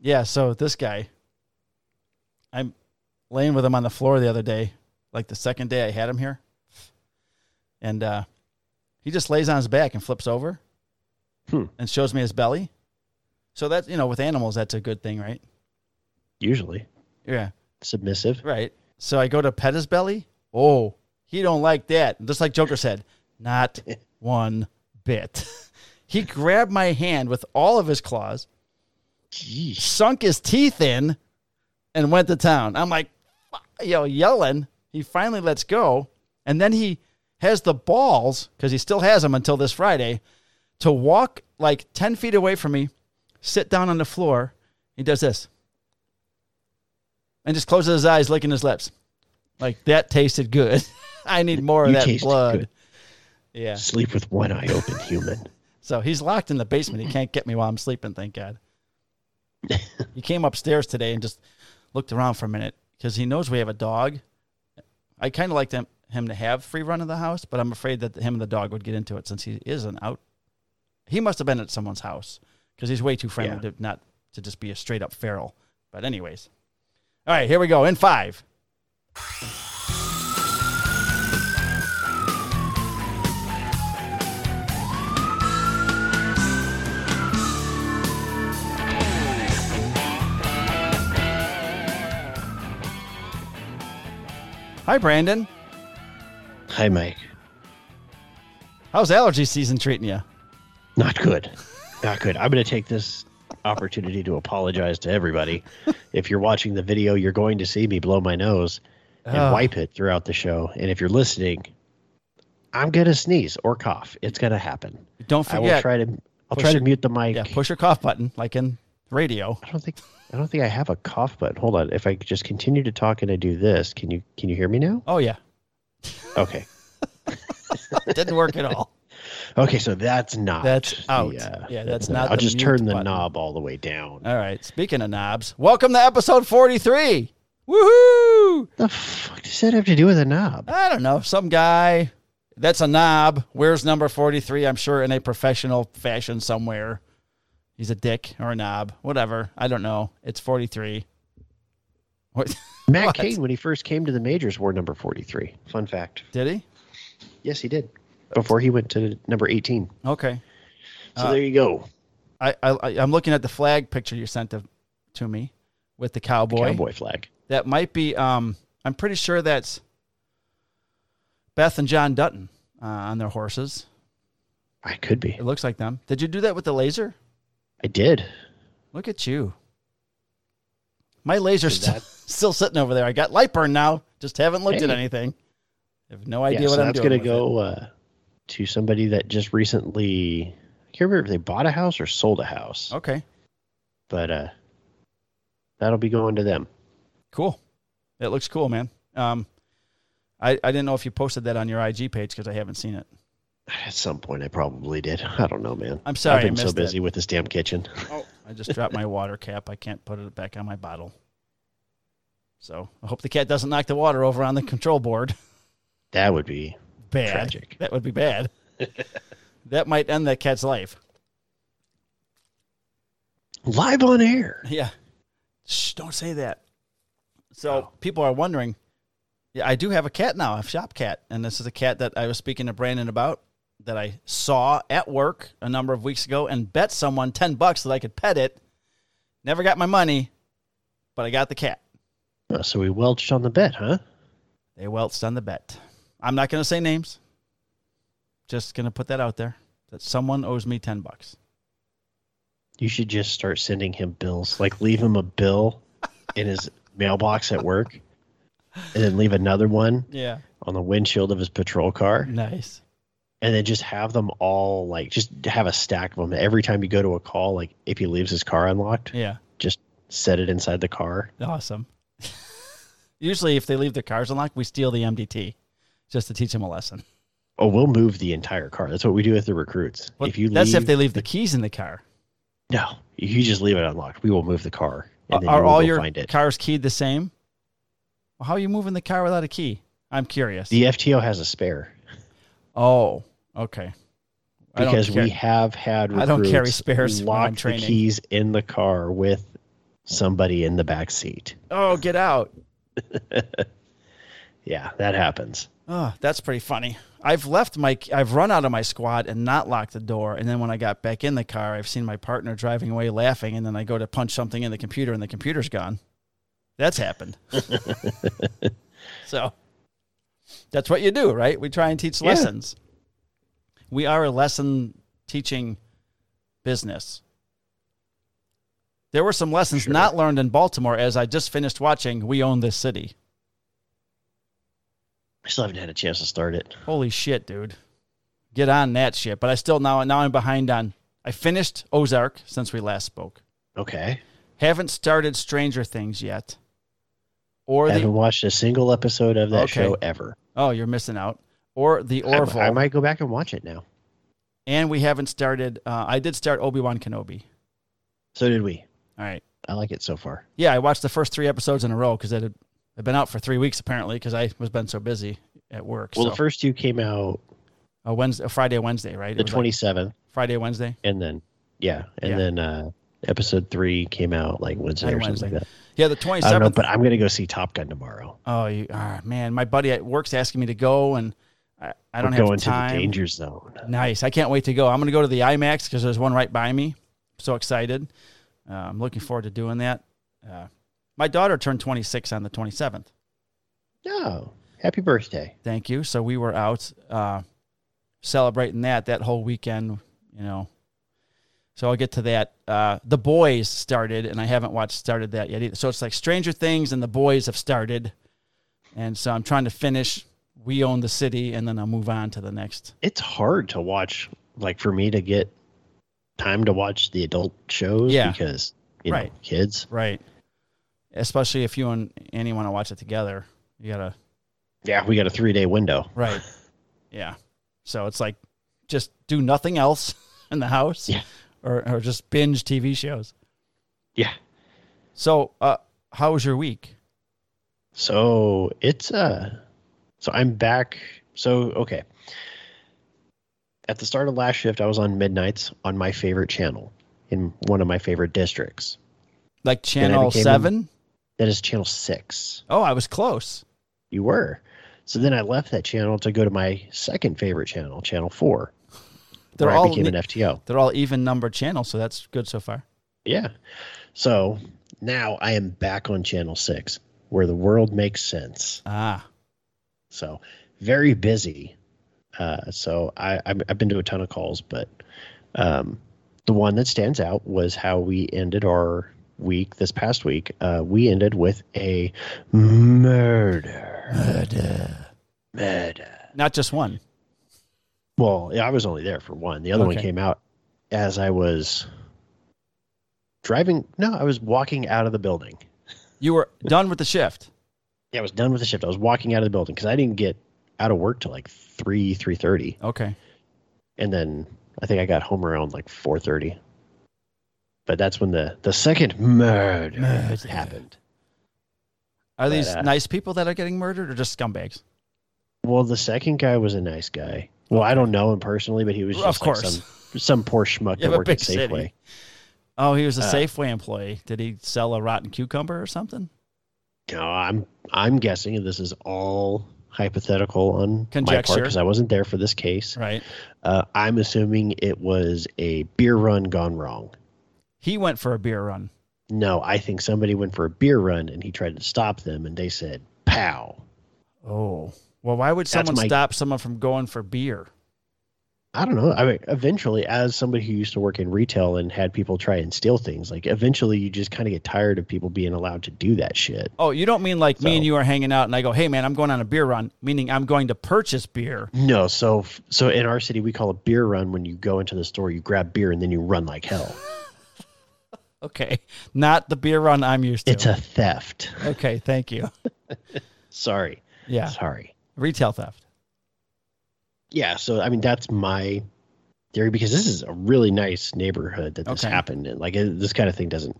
yeah, so this guy, I'm laying with him on the floor the other day, like the second day I had him here, and uh, he just lays on his back and flips over, Hmm. and shows me his belly. So that's you know with animals that's a good thing, right? Usually Yeah, submissive. right. So I go to pet his belly. Oh, he don't like that. Just like Joker said, not one bit. he grabbed my hand with all of his claws. Jeez. sunk his teeth in and went to town. I'm like, you know, yelling. He finally lets go. And then he has the balls, because he still has them until this Friday, to walk like 10 feet away from me, sit down on the floor. He does this and just closes his eyes, licking his lips. Like, that tasted good. I need more of that blood. good. Yeah. Sleep with one eye open, human. So he's locked in the basement. He can't get me while I'm sleeping, thank God. he came upstairs today and just looked around for a minute because he knows we have a dog. I kind of like him, him to have free run of the house, but I'm afraid that him and the dog would get into it since he is an out. He must have been at someone's house because he's way too friendly Yeah. to not to just be a straight up feral. But anyways, all right, here we go in five. Hi, Brandon. Hi, Mike. How's allergy season treating you? Not good. Not good. I'm going to take this opportunity to apologize to everybody. if you're watching the video, you're going to see me blow my nose and Oh. wipe it throughout the show. And if you're listening, I'm going to sneeze or cough. It's going to happen. Don't I will forget. try to I'll try to mute the mic. yeah, push your cough button like in radio. I don't think I don't think I have a cough button. Hold on. If I just continue to talk and I do this, can you can you hear me now? Oh yeah, Okay. didn't work at all. Okay, so that's not That's the, out. uh, Yeah, that's the- not I'll the just turn the button. knob all the way down. All right. Speaking of knobs, welcome to episode forty-three. Woohoo! the fuck does that have to do with a knob? I don't know. Some guy that's a knob wears number forty-three. I'm sure in a professional fashion somewhere. He's a dick or a knob, whatever. I don't know. It's forty-three. What Matt? Cain, when he first came to the majors, wore number 43. Fun fact. did he? Yes, he did. Before he went to number 18. Okay. So Uh, there you go. I, I I'm looking at the flag picture you sent to, to me with the cowboy. Cowboy flag. That might be. Um, I'm pretty sure that's Beth and John Dutton uh, on their horses. I could be. It looks like them. Did you do that with the laser? I did. Look at you. My laser's still, still sitting over there. I got LightBurn now. Just haven't looked at anything. I have no idea yeah, what so I'm that's doing. going to go uh, to somebody that just recently, I can't remember if they bought a house or sold a house, Okay, but uh, that'll be going to them. cool. It looks cool, man. Um, I I didn't know if you posted that on your IG page because I haven't seen it. At some point, I probably did. I don't know, man. I'm sorry, I I've been so busy with this damn kitchen. Oh, I just dropped my water cap. I can't put it back on my bottle. So I hope the cat doesn't knock the water over on the control board. That would be Bad. Tragic. That would be bad. that might end that cat's life. live on air. Yeah. Shh, don't say that. So Oh. people are wondering. Yeah, I do have a cat now, a shop cat, and this is a cat that I was speaking to Brandon about that I saw at work a number of weeks ago and bet someone ten bucks that I could pet it. Never got my money, but I got the cat. Oh, so we welched on the bet, huh? They welched on the bet. I'm not going to say names. Just going to put that out there that someone owes me 10 bucks. You should just start sending him bills. Like leave him a bill in his mailbox at work, and then leave another one Yeah. on the windshield of his patrol car, Nice. And then just have them all like just have a stack of them every time you go to a call. Like if he leaves his car unlocked, Yeah. just set it inside the car. Awesome. Usually, if they leave their cars unlocked, we steal the MDT just to teach them a lesson. Oh, we'll move the entire car. That's what we do with the recruits. What- if you that's leave, if they leave the keys in the car. no, you just leave it unlocked, we will move the car. And then Are all your cars keyed the same? Well, how are you moving the car without a key? I'm curious. The FTO has a spare oh, okay. I because we have had I don't carry spares lock the keys in the car with somebody in the back seat. Oh, get out. Yeah, that happens. Oh, that's pretty funny. I've left my, I've run out of my squad and not locked the door. And then when I got back in the car, I've seen my partner driving away laughing. And then I go to punch something in the computer and the computer's gone. That's happened. so that's what you do, right? We try and teach Yeah. lessons. We are a lesson teaching business. There were some lessons Sure. not learned in Baltimore as I just finished watching We Own This City. I still haven't had a chance to start it. Holy shit, dude. Get on that shit. But I still now now I'm behind on I finished Ozark since we last spoke. Okay. Haven't started Stranger Things yet. Or I haven't the watched a single episode of that Okay. show ever. Oh, you're missing out. Or the Orville. I might go back and watch it now. and we haven't started uh, I did start Obi-Wan Kenobi. So did we. All right. I like it so far. Yeah, I watched the first 3 episodes in a row cuz it had I've been out for 3 weeks apparently cuz I was been so busy at work. Well, so the first two came out a Wednesday, a Friday, Wednesday, right? The like twenty seventh, Friday, Wednesday. and then yeah, and Yeah. then uh episode three came out like Wednesday or something Wednesday. like that. Yeah, the I know, 27th. but I'm gonna go see Top Gun tomorrow. Oh, you, ah, man, my buddy at work's asking me to go, and I, I don't We're have going time. to the danger zone. Nice. I can't wait to go. I'm going to go to the IMAX because there's one right by me. so excited. Uh, I'm looking forward to doing that. Uh, my daughter turned 26 on the 27th. Oh, happy birthday! Thank you. So we were out uh, celebrating that that whole weekend. You know. So I'll get to that. Uh, the boys started, and I haven't watched started that yet either. So it's like Stranger Things and the boys have started, and so I'm trying to finish. We own the city, and then I'll move on to the next. It's hard to watch, like for me to get time to watch the adult shows Yeah. because you Right. know kids. Right. Especially if you and Annie want to watch it together, you gotta. Yeah, we got a three day window. Right. yeah. So it's like just do nothing else in the house. Yeah. Or or just binge TV shows. Yeah. So, uh, how was your week? So it's uh so I'm back. So okay. At the start of last shift, I was on midnights on my favorite channel in one of my favorite districts. Like channel seven? That is channel six. Oh, I was close. You were. So then I left that channel to go to my second favorite channel, channel four, They're where all I became an FTO. they're all even numbered channels, so that's good so far. Yeah. So now I am back on channel six, where the world makes sense. Ah, So very busy. Uh, so I, I've I've been to a ton of calls, but um, the one that stands out was how we ended our week this past week. Uh, we ended with a murder. Murder. Murder. not just one. Well, yeah, I was only there for one. The other one came out as I was driving. No, I was walking out of the building. You were done with the shift. Yeah, I was done with the shift. I was walking out of the building because I didn't get out of work till like three three thirty, Okay. and then I think I got home around like four thirty. But that's when the the second murder, Murder. happened. Are But, these uh, nice people that are getting murdered or just scumbags? Well, the second guy was a nice guy. Well, I don't know him personally, but he was Of just like course. some some poor schmuck that worked at big city. Safeway. Oh, he was a Uh, Safeway employee. Did he sell a rotten cucumber or something? No, I'm I'm guessing and this is all hypothetical on my Conjecture. part because I wasn't there for this case. Right. Uh, I'm assuming it was a beer run gone wrong. He went for a beer run. No, I think somebody went for a beer run and he tried to stop them and they said pow. Oh. Well, why would someone my- stop someone from going for beer? I don't know. I mean, eventually, as somebody who used to work in retail and had people try and steal things, like eventually you just kind of get tired of people being allowed to do that shit. Oh, you don't mean like me and you are hanging out and I go, hey, man, I'm going on a beer run, meaning I'm going to purchase beer. No, so so in our city we call a beer run when you go into the store, you grab beer and then you run like hell. Okay. Not the beer run I'm used to. It's a theft. okay. Thank you. Sorry. Yeah. Sorry. Retail theft. Yeah, so I mean that's my theory because this is a really nice neighborhood that this Okay. happened in. Like it, this kind of thing doesn't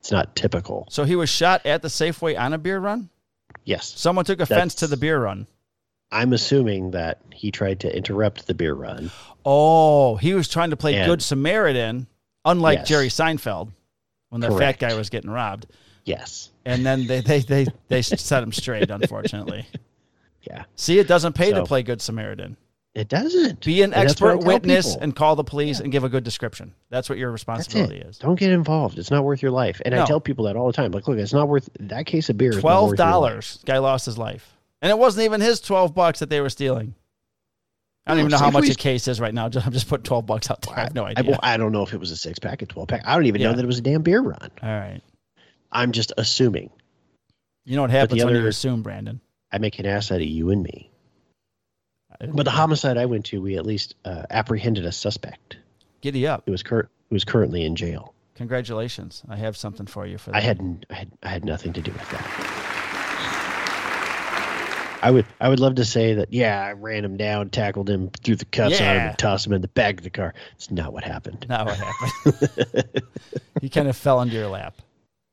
it's not typical. So he was shot at the Safeway on a beer run? Yes. Someone took offense to the beer run. I'm assuming that he tried to interrupt the beer run. Oh, he was trying to play And- Good Samaritan, unlike Yes. Jerry Seinfeld. when the fat guy was getting robbed. Yes. And then they they they, they set him straight, unfortunately. Yeah. See, it doesn't pay to play good Samaritan. It doesn't. Be an And that's what I expert witness people. and call the police and give a good description. That's what your responsibility is. Don't get involved. It's not worth your life. And No. I tell people that all the time. Like, look, it's not worth that case of beer. Twelve worth your life. dollars. Guy lost his life, and it wasn't even his twelve bucks that they were stealing. I don't No, even know how much a case is right now. Just- I'm just putting twelve bucks out there. I have no I, idea. well, I don't know if it was a six pack, a twelve pack. I don't even Yeah. know that it was a damn beer run. All right. I'm just assuming. You know what happens when you other- assume, Brandon? I make an ass out of you and me. But the homicide I went to, we at least uh, apprehended a suspect. Giddy up! It was cur- who was currently in jail. Congratulations! I have something for you for that. I had, n- I had I had nothing to do with that. I would I would love to say that yeah I ran him down, tackled him, threw the cuffs on him, and tossed him in the back of the car. It's not what happened. Not what happened. he kind of fell into your lap.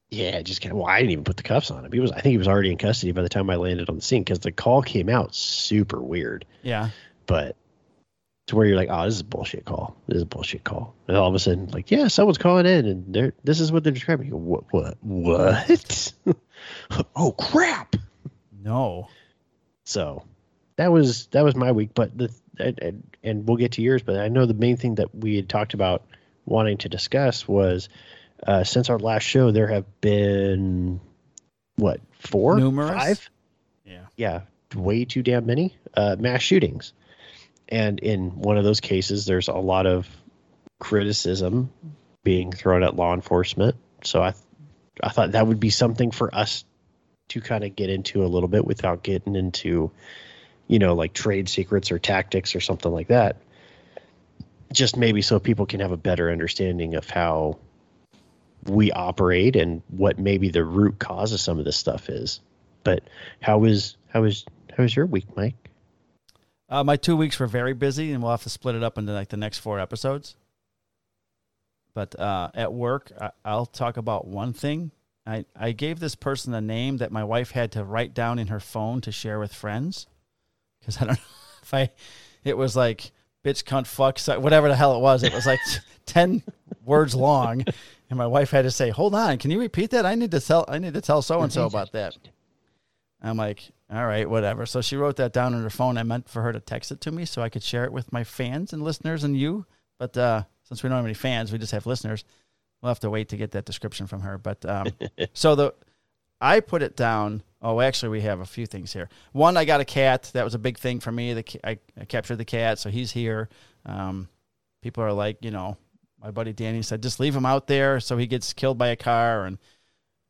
Yeah, just kind of. Well, I didn't even put the cuffs on him. He was I think he was already in custody by the time I landed on the scene because the call came out super weird. Yeah. but to where you're like, oh, this is a bullshit call. This is a bullshit call. And all of a sudden, like, yeah, someone's calling in, and they're this is what they're describing. Go, what? What? What? oh crap! No. So that was that was my week. But the and, and, and we'll get to yours. But I know the main thing that we had talked about wanting to discuss was uh, since our last show, there have been what four, Numerous? five, Yeah. yeah, way too damn many uh, mass shootings. And in one of those cases, there's a lot of criticism being thrown at law enforcement. So I, I thought that would be something for us to kind of get into a little bit without getting into, you know, like trade secrets or tactics or something like that. Just maybe so people can have a better understanding of how we operate and what maybe the root cause of some of this stuff is. But how was how was how was your week, Mike? Uh, my two weeks were very busy, and we'll have to split it up into like the next four episodes. But uh, at work, I, I'll talk about one thing. I, I gave this person a name that my wife had to write down in her phone to share with friends. Because I don't know if I, it was like bitch, cunt, fuck, whatever the hell it was. It was like 10 words long. And my wife had to say, hold on, can you repeat that? I need to tell, I need to tell so and so about that. I'm like, all right, whatever. So she wrote that down on her phone. I meant for her to text it to me so I could share it with my fans and listeners and you. But uh, since we don't have any fans, we just have listeners. We'll have to wait to get that description from her. But um, so the I put it down. Oh, actually, we have a few things here. One, I got a cat. That was a big thing for me. The I, I captured the cat, so he's here. Um, people are like, you know, my buddy Danny said, just leave him out there so he gets killed by a car. And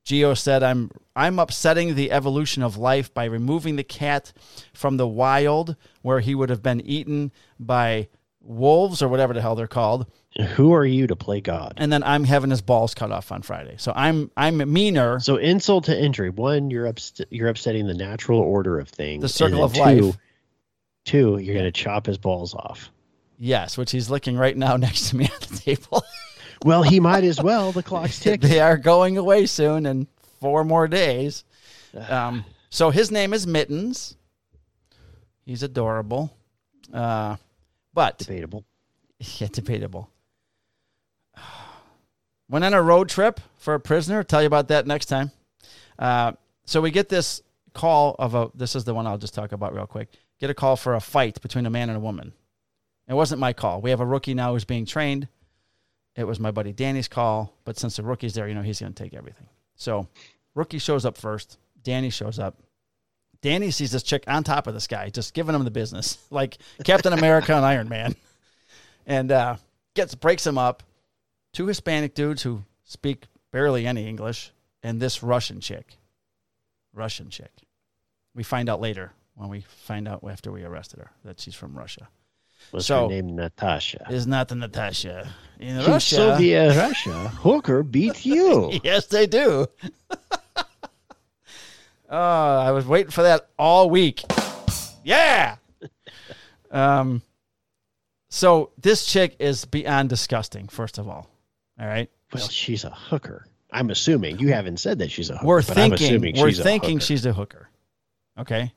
Geo said, I'm I'm upsetting the evolution of life by removing the cat from the wild where he would have been eaten by wolves or whatever the hell they're called. Who are you to play God? And then I'm having his balls cut off on Friday. So I'm I'm meaner. So insult to injury. One, you're upst- you're upsetting the natural order of things. The circle of two, life. Two, you're gonna chop his balls off. Yes, which he's licking right now next to me at the table. Well, he might as well. The clock's ticking. they are going away soon in four more days. Um, so his name is Mittens. He's adorable. Uh, but Debatable. yeah, debatable. Went on a road trip for a prisoner. Tell you about that next time. Uh, so we get this call of a. This is the one I'll just talk about real quick. Get a call for a fight between a man and a woman. It wasn't my call. We have a rookie now who's being trained. It was my buddy Danny's call, but since the rookie's there, you know he's going to take everything. So, rookie shows up first. Danny shows up. Danny sees this chick on top of this guy, just giving him the business, like Captain America and Iron Man, and uh, gets breaks him up. Two Hispanic dudes who speak barely any English, and this Russian chick. Russian chick. We find out later when we find out after we arrested her that she's from Russia. Was So- her name Natasha? Is not the Natasha in In Russia? Soviet Russia, hooker beat you. yes, they do. oh, I was waiting for that all week. Yeah. um. So this chick is beyond disgusting. First of all, all right. Well, she's a hooker. I'm assuming you haven't said that she's a hooker. we're but I'm thinking assuming we're she's a thinking hooker. she's a hooker. Okay.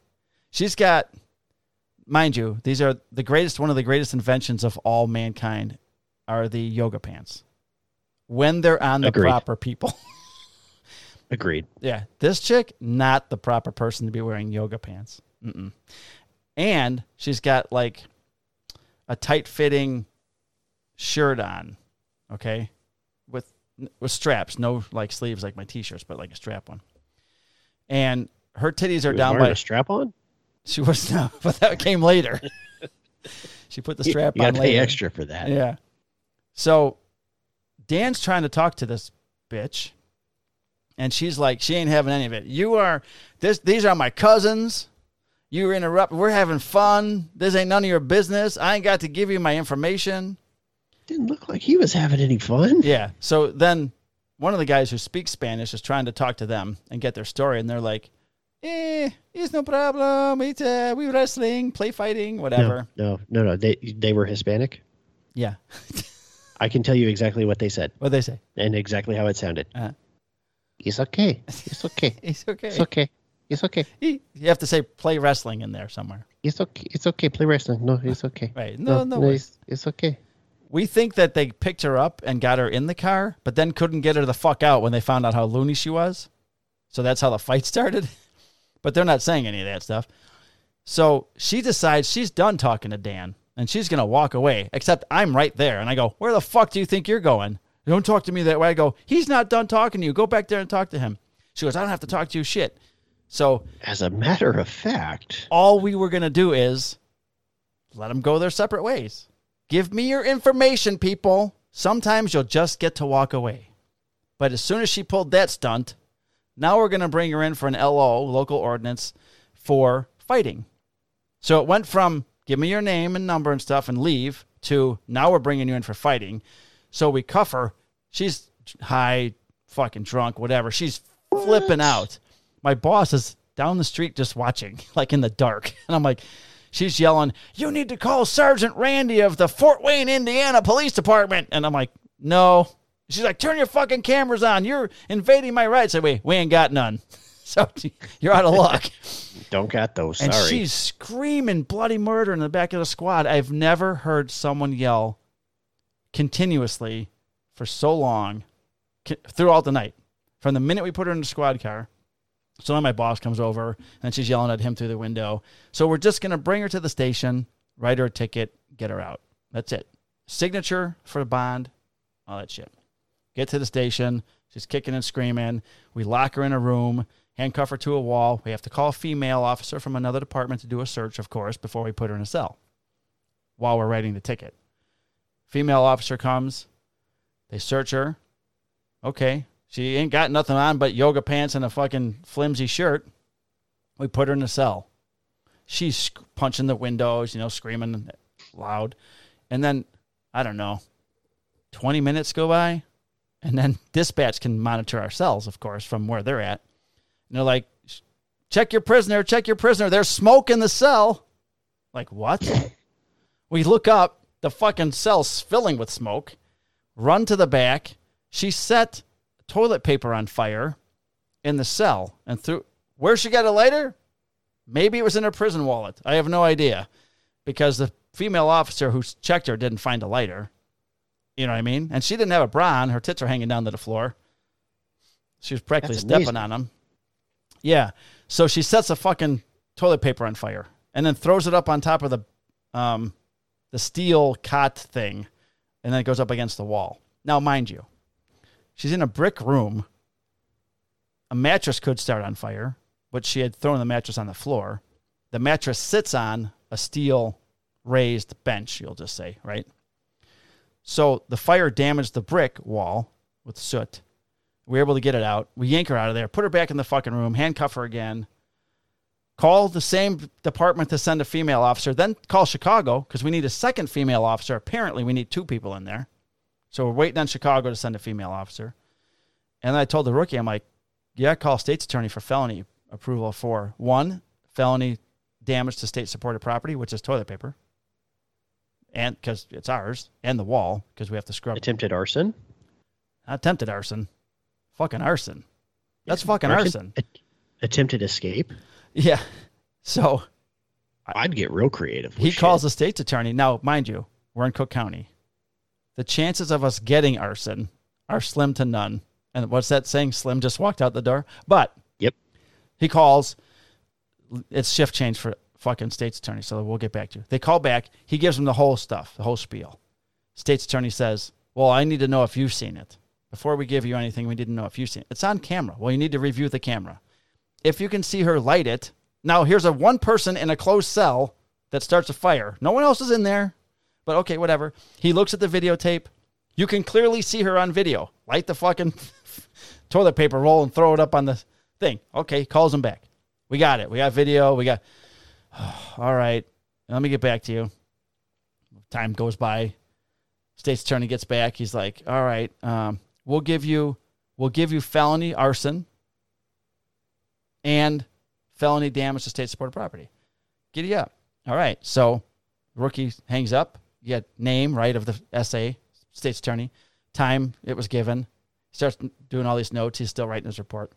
She's got, mind you, these are the greatest. One of the greatest inventions of all mankind are the yoga pants. when they're on the Agreed. proper people. Agreed. yeah, this chick not the proper person to be wearing yoga pants. Mm-mm. And she's got like a tight fitting shirt on, okay, with with straps, no like sleeves like my t-shirts, but like a strap one. And her titties are down by a strap on. she was no, but that came later. she put the strap you on pay extra for that. Yeah. So Dan's trying to talk to this bitch, and she's like, she ain't having any of it. You are this. These are my cousins. You were interrupt. We're having fun. This ain't none of your business. I ain't got to give you my information. Didn't look like he was having any fun. Yeah. So then one of the guys who speaks Spanish is trying to talk to them and get their story, and they're like, "Eh, it's no problem. It's uh, we wrestling, play fighting, whatever." No, no, no, no. They they were Hispanic. Yeah. I can tell you exactly what they said What they say? and exactly how it sounded. Uh-huh. It's okay. It's okay. It's okay. It's okay. It's okay. You have to say play wrestling in there somewhere. It's okay. It's okay. Play wrestling. No, it's okay. Right. No, no, no it's, it's okay. We think that they picked her up and got her in the car, but then couldn't get her the fuck out when they found out how loony she was. So that's how the fight started. But they're not saying any of that stuff. So she decides she's done talking to Dan and she's going to walk away, except I'm right there. And I go, Where the fuck do you think you're going? Don't talk to me that way. I go, He's not done talking to you. Go back there and talk to him. She goes, I don't have to talk to you shit. So As a matter of fact, all we were going to do is let them go their separate ways. Give me your information, people. Sometimes you'll just get to walk away. But as soon as she pulled that stunt, now we're going to bring her in for an LO, local ordinance, for fighting. So it went from give me your name and number and stuff and leave to now we're bringing you in for fighting. So we cuff her. She's high, fucking drunk, whatever. She's flipping out. My boss is down the street just watching, like in the dark. And I'm like, she's yelling, You need to call Sergeant Randy of the Fort Wayne, Indiana Police Department. And I'm like, No. She's like, Turn your fucking cameras on. You're invading my rights. I say, Wait, we ain't got none. So you're out of luck. don't got those. And she's screaming bloody murder in the back of the squad. I've never heard someone yell continuously for so long throughout the night. From the minute we put her in the squad car. So then my boss comes over and she's yelling at him through the window. So we're just going to bring her to the station, write her a ticket, get her out. That's it. Signature for the bond, all that shit. Get to the station. She's kicking and screaming. We lock her in a room, handcuff her to a wall. We have to call a female officer from another department to do a search, of course, before we put her in a cell while we're writing the ticket. Female officer comes. They search her. Okay. She ain't got nothing on but yoga pants and a fucking flimsy shirt. We put her in a cell. She's punching the windows, you know, screaming loud. And then, I don't know, 20 minutes go by. And then dispatch can monitor our cells, of course, from where they're at. And they're like, check your prisoner, check your prisoner. There's smoke in the cell. Like, what? we look up, the fucking cell's filling with smoke. Run to the back. She set toilet paper on fire in the cell and threw. Where she got a lighter? Maybe it was in her prison wallet. I have no idea because the female officer who checked her didn't find a lighter. You know what I mean? And she didn't have a bra on. Her tits are hanging down to the floor. She was practically That's stepping amazing. on them. Yeah. So she sets a fucking toilet paper on fire and then throws it up on top of the um, the steel cot thing, and then it goes up against the wall. Now, mind you, she's in a brick room. A mattress could start on fire, but she had thrown the mattress on the floor. The mattress sits on a steel raised bench, you'll just say, right? So the fire damaged the brick wall with soot. We were able to get it out. We yank her out of there, put her back in the fucking room, handcuff her again, call the same department to send a female officer, then call Chicago because we need a second female officer. Apparently, we need two people in there. So we're waiting on Chicago to send a female officer. And I told the rookie, I'm like, yeah, call state's attorney for felony approval for one, felony damage to state supported property, which is toilet paper. And because it's ours, and the wall, because we have to scrub Attempted arson. attempted arson. Fucking arson. That's fucking arson. A- attempted escape. Yeah. So I'd get real creative. he shit. calls the state's attorney. Now, mind you, we're in Cook County. The chances of us getting arson are slim to none. And what's that saying? Slim just walked out the door. But Yep. he calls. It's shift change for fucking state's attorney. So we'll get back to you. They call back. He gives them the whole stuff, the whole spiel. State's attorney says, Well, I need to know if you've seen it. Before we give you anything, we need to know if you've seen it. It's on camera. Well, you need to review the camera. If you can see her light it, now here's a one person in a closed cell that starts a fire. No one else is in there, but okay, whatever. He looks at the videotape. You can clearly see her on video. Light the fucking toilet paper roll and throw it up on the thing. Okay, calls him back. We got it. We got video. We got. all right. Let me get back to you. Time goes by. State's attorney gets back. He's like, "All right, um, we'll give you, we'll give you felony arson and felony damage to state supported property. Giddy up. All right. So, rookie hangs up. You get name right of the SA, state's attorney, time it was given. Starts doing all these notes. He's still writing his report.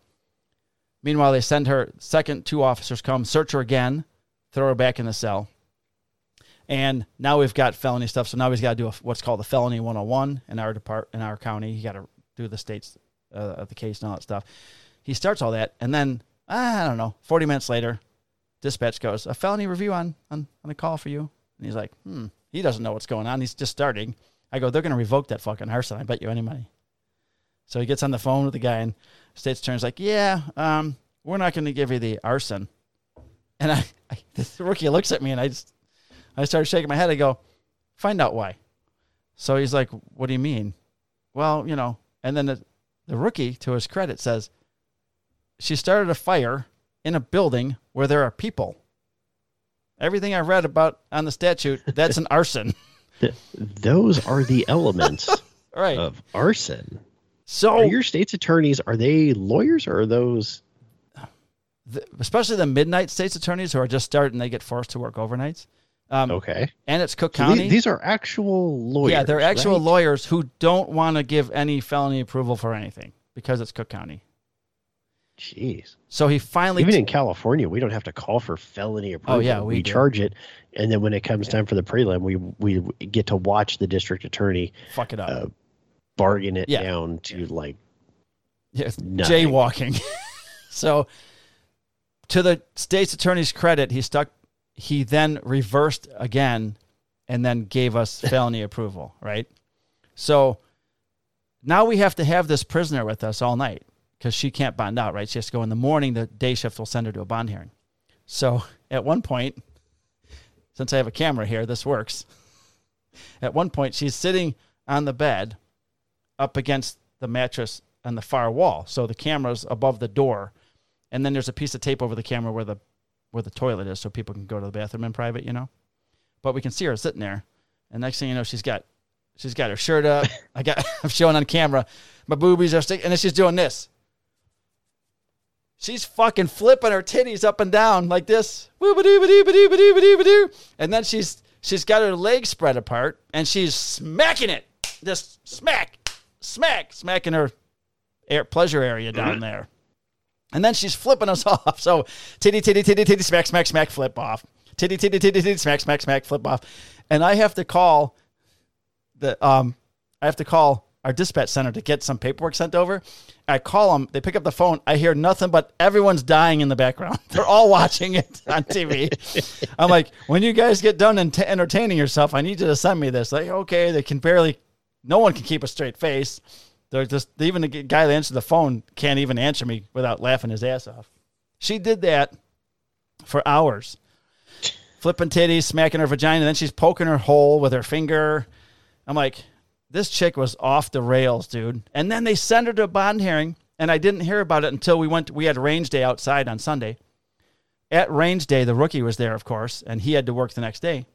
Meanwhile, they send her. Second, two officers come, search her again, throw her back in the cell. And now we've got felony stuff. So now he's got to do a, what's called the felony 101 in our depart in our county. He got to do the state's uh, of the case and all that stuff. He starts all that, and then I don't know. Forty minutes later, dispatch goes a felony review on on, on a call for you, and he's like, hmm. He doesn't know what's going on. He's just starting. I go, they're going to revoke that fucking arson. I bet you any money. So he gets on the phone with the guy, and state's attorney's like, yeah, um, we're not going to give you the arson. And I, I, this rookie looks at me, and I just, I started shaking my head. I go, find out why. So he's like, what do you mean? Well, you know, and then the, the rookie, to his credit, says, she started a fire in a building where there are people. Everything I read about on the statute, that's an arson. Those are the elements right. of arson. so Are your state's attorneys are they lawyers or are those the, especially the midnight state's attorneys who are just starting, they get forced to work overnights. Um, okay? And it's Cook So County. these, are actual lawyers. yeah, they're actual right? lawyers who don't want to give any felony approval for anything because it's Cook County. Jeez. So he finally Even in California, we don't have to call for felony approval. Oh, yeah, we do. charge it, and then when it comes time for the prelim, we we get to watch the district attorney fuck it up. uh, bargain it Yeah. down to like Yeah, Nothing. jaywalking. so, to the state's attorney's credit, he stuck. He then reversed again, and then gave us felony approval. Right. So now we have to have this prisoner with us all night because she can't bond out. Right. She has to go in the morning. The day shift will send her to a bond hearing. So at one point, since I have a camera here, this works. At one point, she's sitting on the bed up against the mattress on the far wall. So the camera's above the door. And then there's a piece of tape over the camera where the where the toilet is so people can go to the bathroom in private, you know. But we can see her sitting there. And next thing you know, she's got she's got her shirt up. I got I'm showing on camera. My boobies are sticking and then she's doing this. She's fucking flipping her titties up and down like this. And then she's she's got her legs spread apart and she's smacking it. Just smack, smack, smacking her air, pleasure area down there. And then she's flipping us off. So titty, titty, titty, titty, smack, smack, smack, flip off. Titty, titty, titty, titty, smack, smack, smack, flip off. And I have to call the um I have to call our dispatch center to get some paperwork sent over. I call them, they pick up the phone. I hear nothing but everyone's dying in the background. They're all watching it on TV. I'm like, when you guys get done ent- entertaining yourself, I need you to send me this. Like, okay, they can barely, no one can keep a straight face. They're just, even the guy that answered the phone can't even answer me without laughing his ass off. She did that for hours, flipping titties, smacking her vagina, and then she's poking her hole with her finger. I'm like, this chick was off the rails, dude. And then they sent her to a bond hearing, and I didn't hear about it until we went. We had range day outside on Sunday. At range day, the rookie was there, of course, and he had to work the next day,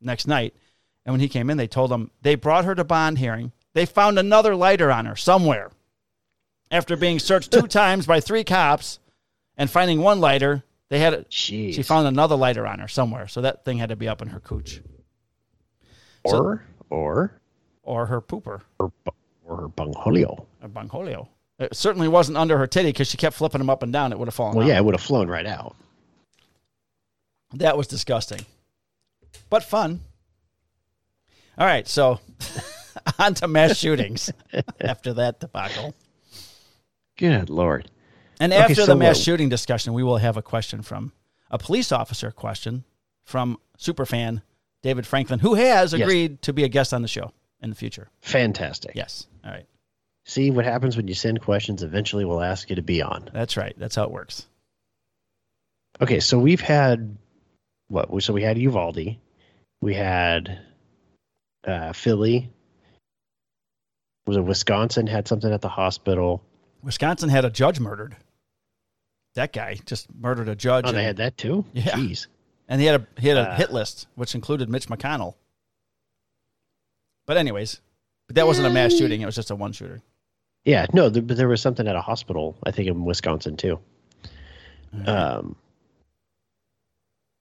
next night. And when he came in, they told him they brought her to bond hearing. They found another lighter on her somewhere. After being searched two times by three cops and finding one lighter, they had it. Jeez. She found another lighter on her somewhere, so that thing had to be up in her cooch or or or her pooper. or or her bunghole. a bungholio. It certainly wasn't under her titty because she kept flipping them up and down. It would have fallen. Well, out. yeah, it would have flown right out. that was disgusting, but fun. All right, so on to mass shootings after that debacle. Good lord. And Okay, after so the mass what- shooting discussion, we will have a question from a police officer question from superfan David Franklin, who has Yes. agreed to be a guest on the show in the future. Fantastic. Yes. All right. See what happens when you send questions. Eventually, we'll ask you to be on. That's right. That's how it works. Okay, so we've had what? So we had Uvalde, we had uh, Philly. Was it Wisconsin had something at the hospital? Wisconsin had a judge murdered. That guy just murdered a judge. Oh, they had that too. Yeah. Jeez. And he had a he had a Uh, hit list, which included Mitch McConnell. But anyways, but that wasn't a mass shooting. It was just a one shooter. Yeah, no, but there was something at a hospital. I think in Wisconsin too. Um,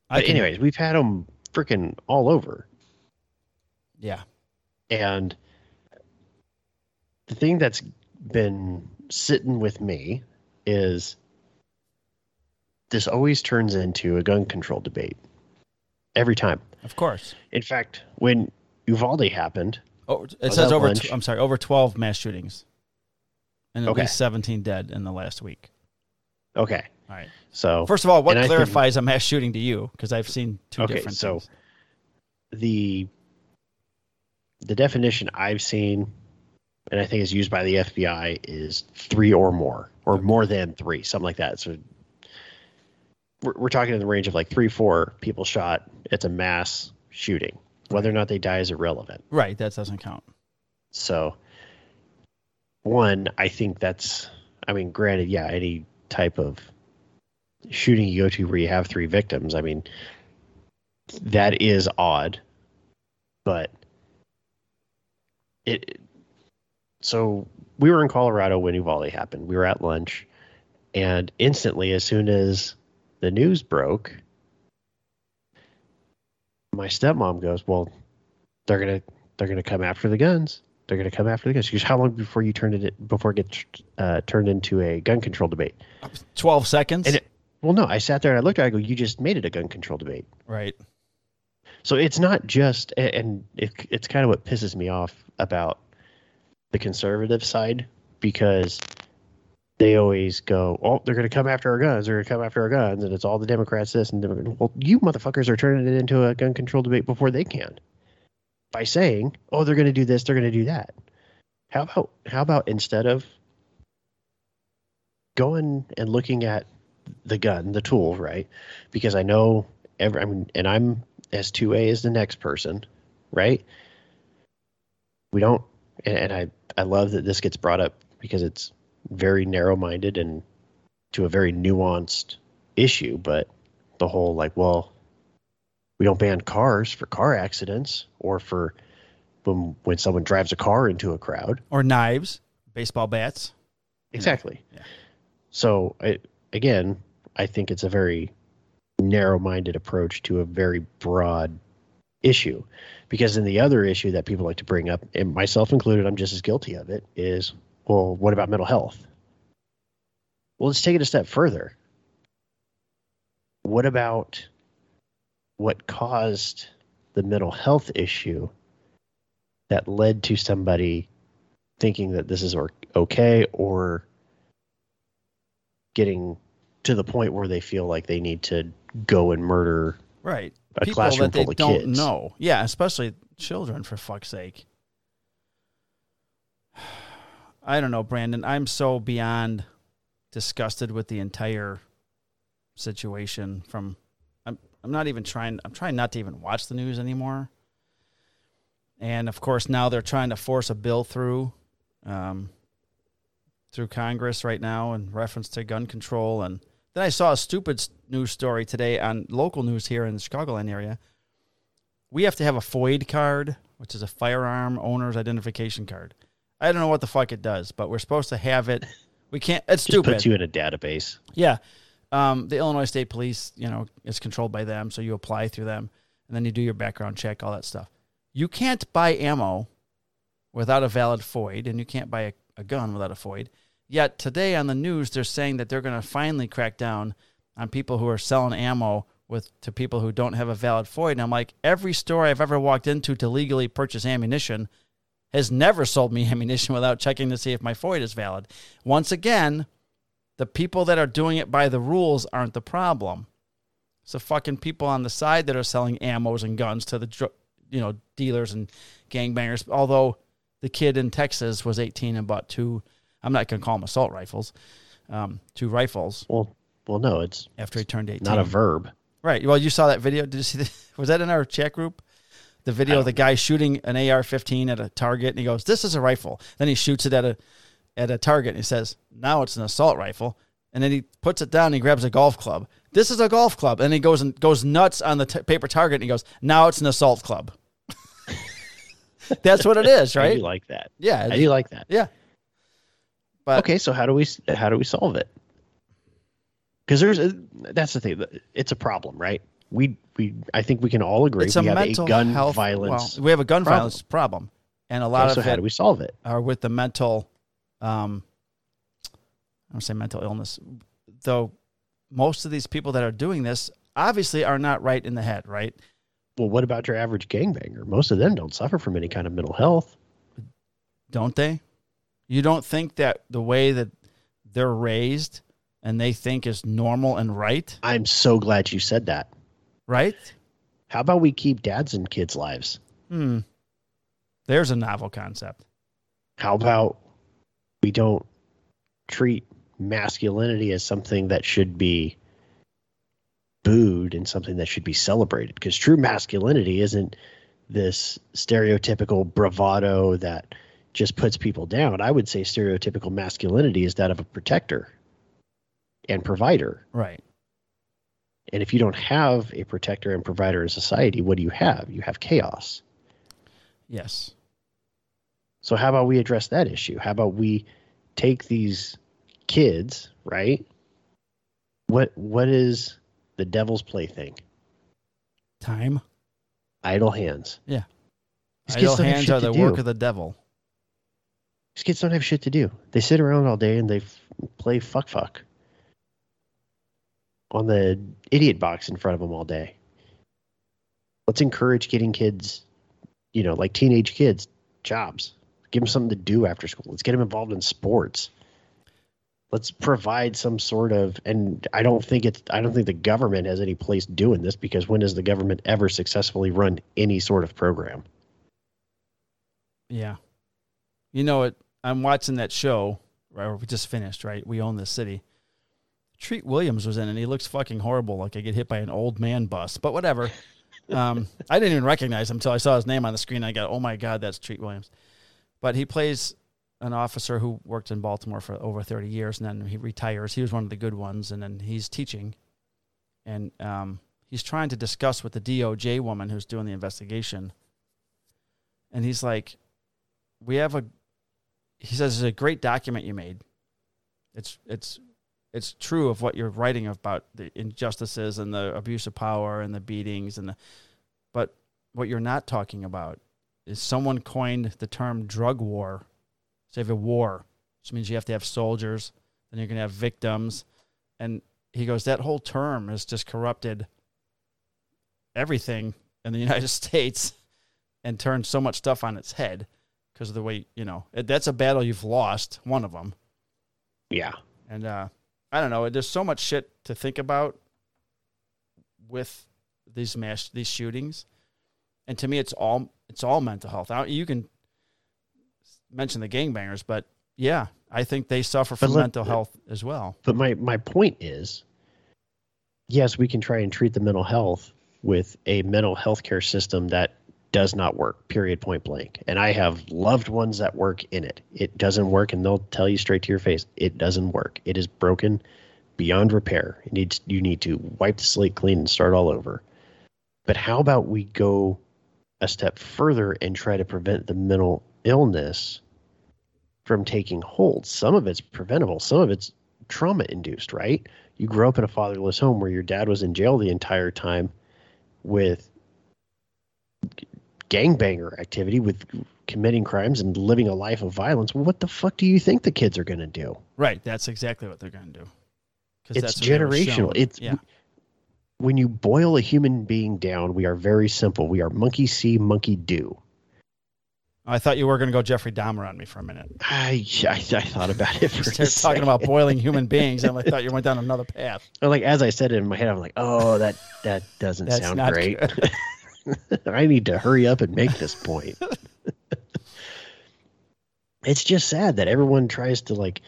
I but can- anyways, we've had them freaking all over. yeah, And the thing that's been sitting with me is this always turns into a gun control debate every time. of course. In fact, when Uvalde happened, Oh, it says over. lunch. Tw- I'm sorry, over 12 mass shootings, and at Okay. least 17 dead in the last week. okay, All right. so First of all, what and I think- clarifies a mass shooting to you? Because I've seen two Okay, different so- things. the the definition I've seen, and I think is used by the FBI, is three or more, or more than three, something like that. So we're, we're talking in the range of like three, four people shot. It's a mass shooting. Whether or not they die is irrelevant. Right, that doesn't count. So, one, I think that's, I mean, granted, yeah, any type of shooting you go to where you have three victims, I mean, that is odd, but it, so we were in Colorado when Uvalde happened. We were at lunch, and instantly, as soon as the news broke, my stepmom goes, "Well, they're gonna they're gonna come after the guns. They're gonna come after the guns." She goes, "How long before you turned it before it gets uh, turned into a gun control debate?" 12 seconds. And it, well, no, I sat there and I looked at. it, I go, "You just made it a gun control debate." right. So it's not just, and it, it's kind of what pisses me off about the conservative side because they always go, "Oh, they're going to come after our guns. They're going to come after our guns," and it's all the Democrats this and Democrats. Well, you motherfuckers are turning it into a gun control debate before they can by saying, "Oh, they're going to do this. They're going to do that." How about how about instead of going and looking at the gun, the tool, right? Because I know every, I mean, and I'm as 2A as the next person, right? We don't, and, and I, I love that this gets brought up because it's very narrow minded and to a very nuanced issue, but the whole like, well, we don't ban cars for car accidents or for when, when someone drives a car into a crowd. Or knives, baseball bats. Exactly. Yeah. So I, again, I think it's a very narrow-minded approach to a very broad issue, because then the other issue that people like to bring up, and myself included, I'm just as guilty of it. Is well, what about mental health? Well, let's take it a step further. What about what caused the mental health issue that led to somebody thinking that this is okay or getting to the point where they feel like they need to go and murder Right. A People classroom that they full of don't kids. know. Yeah, especially children, for fuck's sake. I don't know, Brandon. I'm so beyond disgusted with the entire situation from I'm I'm not even trying I'm trying not to even watch the news anymore. And of course now they're trying to force a bill through um, through Congress right now in reference to gun control and then I saw a stupid news story today on local news here in the Chicagoland area. We have to have a FOID card, which is a firearm owner's identification card. I don't know what the fuck it does, but we're supposed to have it. We can't. It's Just stupid. puts you in a database. Yeah. Um, the Illinois State Police, you know, is controlled by them, so you apply through them, and then you do your background check, all that stuff. You can't buy ammo without a valid FOID, and you can't buy a, a gun without a FOID. Yet today on the news, they're saying that they're going to finally crack down on people who are selling ammo with to people who don't have a valid FOID. And I'm like, every store I've ever walked into to legally purchase ammunition has never sold me ammunition without checking to see if my FOID is valid. Once again, the people that are doing it by the rules aren't the problem. It's the fucking people on the side that are selling ammos and guns to the you know dealers and gangbangers. Although the kid in Texas was 18 and bought two, I'm not gonna call them assault rifles, um, two rifles. Well, well, no, it's after he turned 18. Not a verb. Right. Well, you saw that video. Did you see that? Was that in our chat group? The video of the guy shooting an AR-15 at a target, and he goes, "This is a rifle." Then he shoots it at a at a target, and he says, "Now it's an assault rifle." And then he puts it down. and He grabs a golf club. This is a golf club, and he goes and goes nuts on the t- paper target. And he goes, "Now it's an assault club." That's what it is, right? I do like that. Yeah, I do like that. Yeah. But okay, so how do we how do we solve it? Because there's a, that's the thing. It's a problem, right? We we I think we can all agree it's a we have mental a gun health, violence. Well, we have a gun problem. violence problem, and a lot okay, of so how do we solve it? Are with the mental, um, I don't say mental illness, though. Most of these people that are doing this obviously are not right in the head, right? Well, what about your average gangbanger? Most of them don't suffer from any kind of mental health, don't they? You don't think that the way that they're raised and they think is normal and right. I'm so glad you said that. Right? How about we keep dads in kids' lives? Hmm. There's a novel concept. How about we don't treat masculinity as something that should be booed and something that should be celebrated? Because true masculinity isn't this stereotypical bravado that just puts people down. I would say stereotypical masculinity is that of a protector and provider. Right. And if you don't have a protector and provider in society, what do you have? You have chaos. Yes. So how about we address that issue? How about we take these kids, right? What what is the devil's plaything? Time. Idle hands. Yeah. These Idle hands are the work of the devil. These kids don't have shit to do. They sit around all day and they f- play fuck fuck on the idiot box in front of them all day. Let's encourage getting kids, you know, like teenage kids, jobs. Give them something to do after school. Let's get them involved in sports. Let's provide some sort of, and I don't think it's, I don't think the government has any place doing this because when has the government ever successfully run any sort of program? Yeah. You know what? I'm watching that show, right? We just finished, right? We own this city Treat Williams was in it. And he looks fucking horrible, like I get hit by an old man bus. But whatever. Um, I didn't even recognize him until I saw his name on the screen. I got, oh my god, that's Treat Williams. But he plays an officer who worked in Baltimore for over 30 years, and then he retires. He was one of the good ones, and then he's teaching, and um, he's trying to discuss with the DOJ woman who's doing the investigation. And he's like, "We have a," he says, "It's a great document you made. It's it's it's true of what you're writing about the injustices and the abuse of power and the beatings and the but what you're not talking about is someone coined the term drug war. So you have a war, which means you have to have soldiers, then you're gonna have victims. And he goes, that whole term has just corrupted everything in the United States and turned so much stuff on its head because of the way, you know, that's a battle you've lost, one of them. Yeah. And uh, I don't know. There's so much shit to think about with these mass these shootings, and to me, it's all it's all mental health. you can mention the gangbangers, but yeah, I think they suffer from look, mental health as well. But my my point is, yes, we can try and treat the mental health with a mental health care system that does not work, period, point blank. And I have loved ones that work in it. It doesn't work, and they'll tell you straight to your face, it doesn't work. It is broken beyond repair. It needs you need to wipe the slate clean and start all over. But how about we go a step further and try to prevent the mental illness from taking hold? Some of it's preventable, some of it's trauma induced, right? You grew up in a fatherless home where your dad was in jail the entire time with gangbanger activity with committing crimes and living a life of violence, well, what the fuck do you think the kids are going to do? Right. That's exactly what they're going to do. It's generational. It's yeah. when you boil a human being down, we are very simple. We are monkey see, monkey do. Oh, I thought you were going to go Jeffrey Dahmer on me for a minute. I, I, I thought about it for a Started talking about boiling human beings, and I thought you went down another path. Like as I said it in my head, I'm like, oh, that that doesn't sound great. I need to hurry up and make this point. it's just sad that everyone tries to like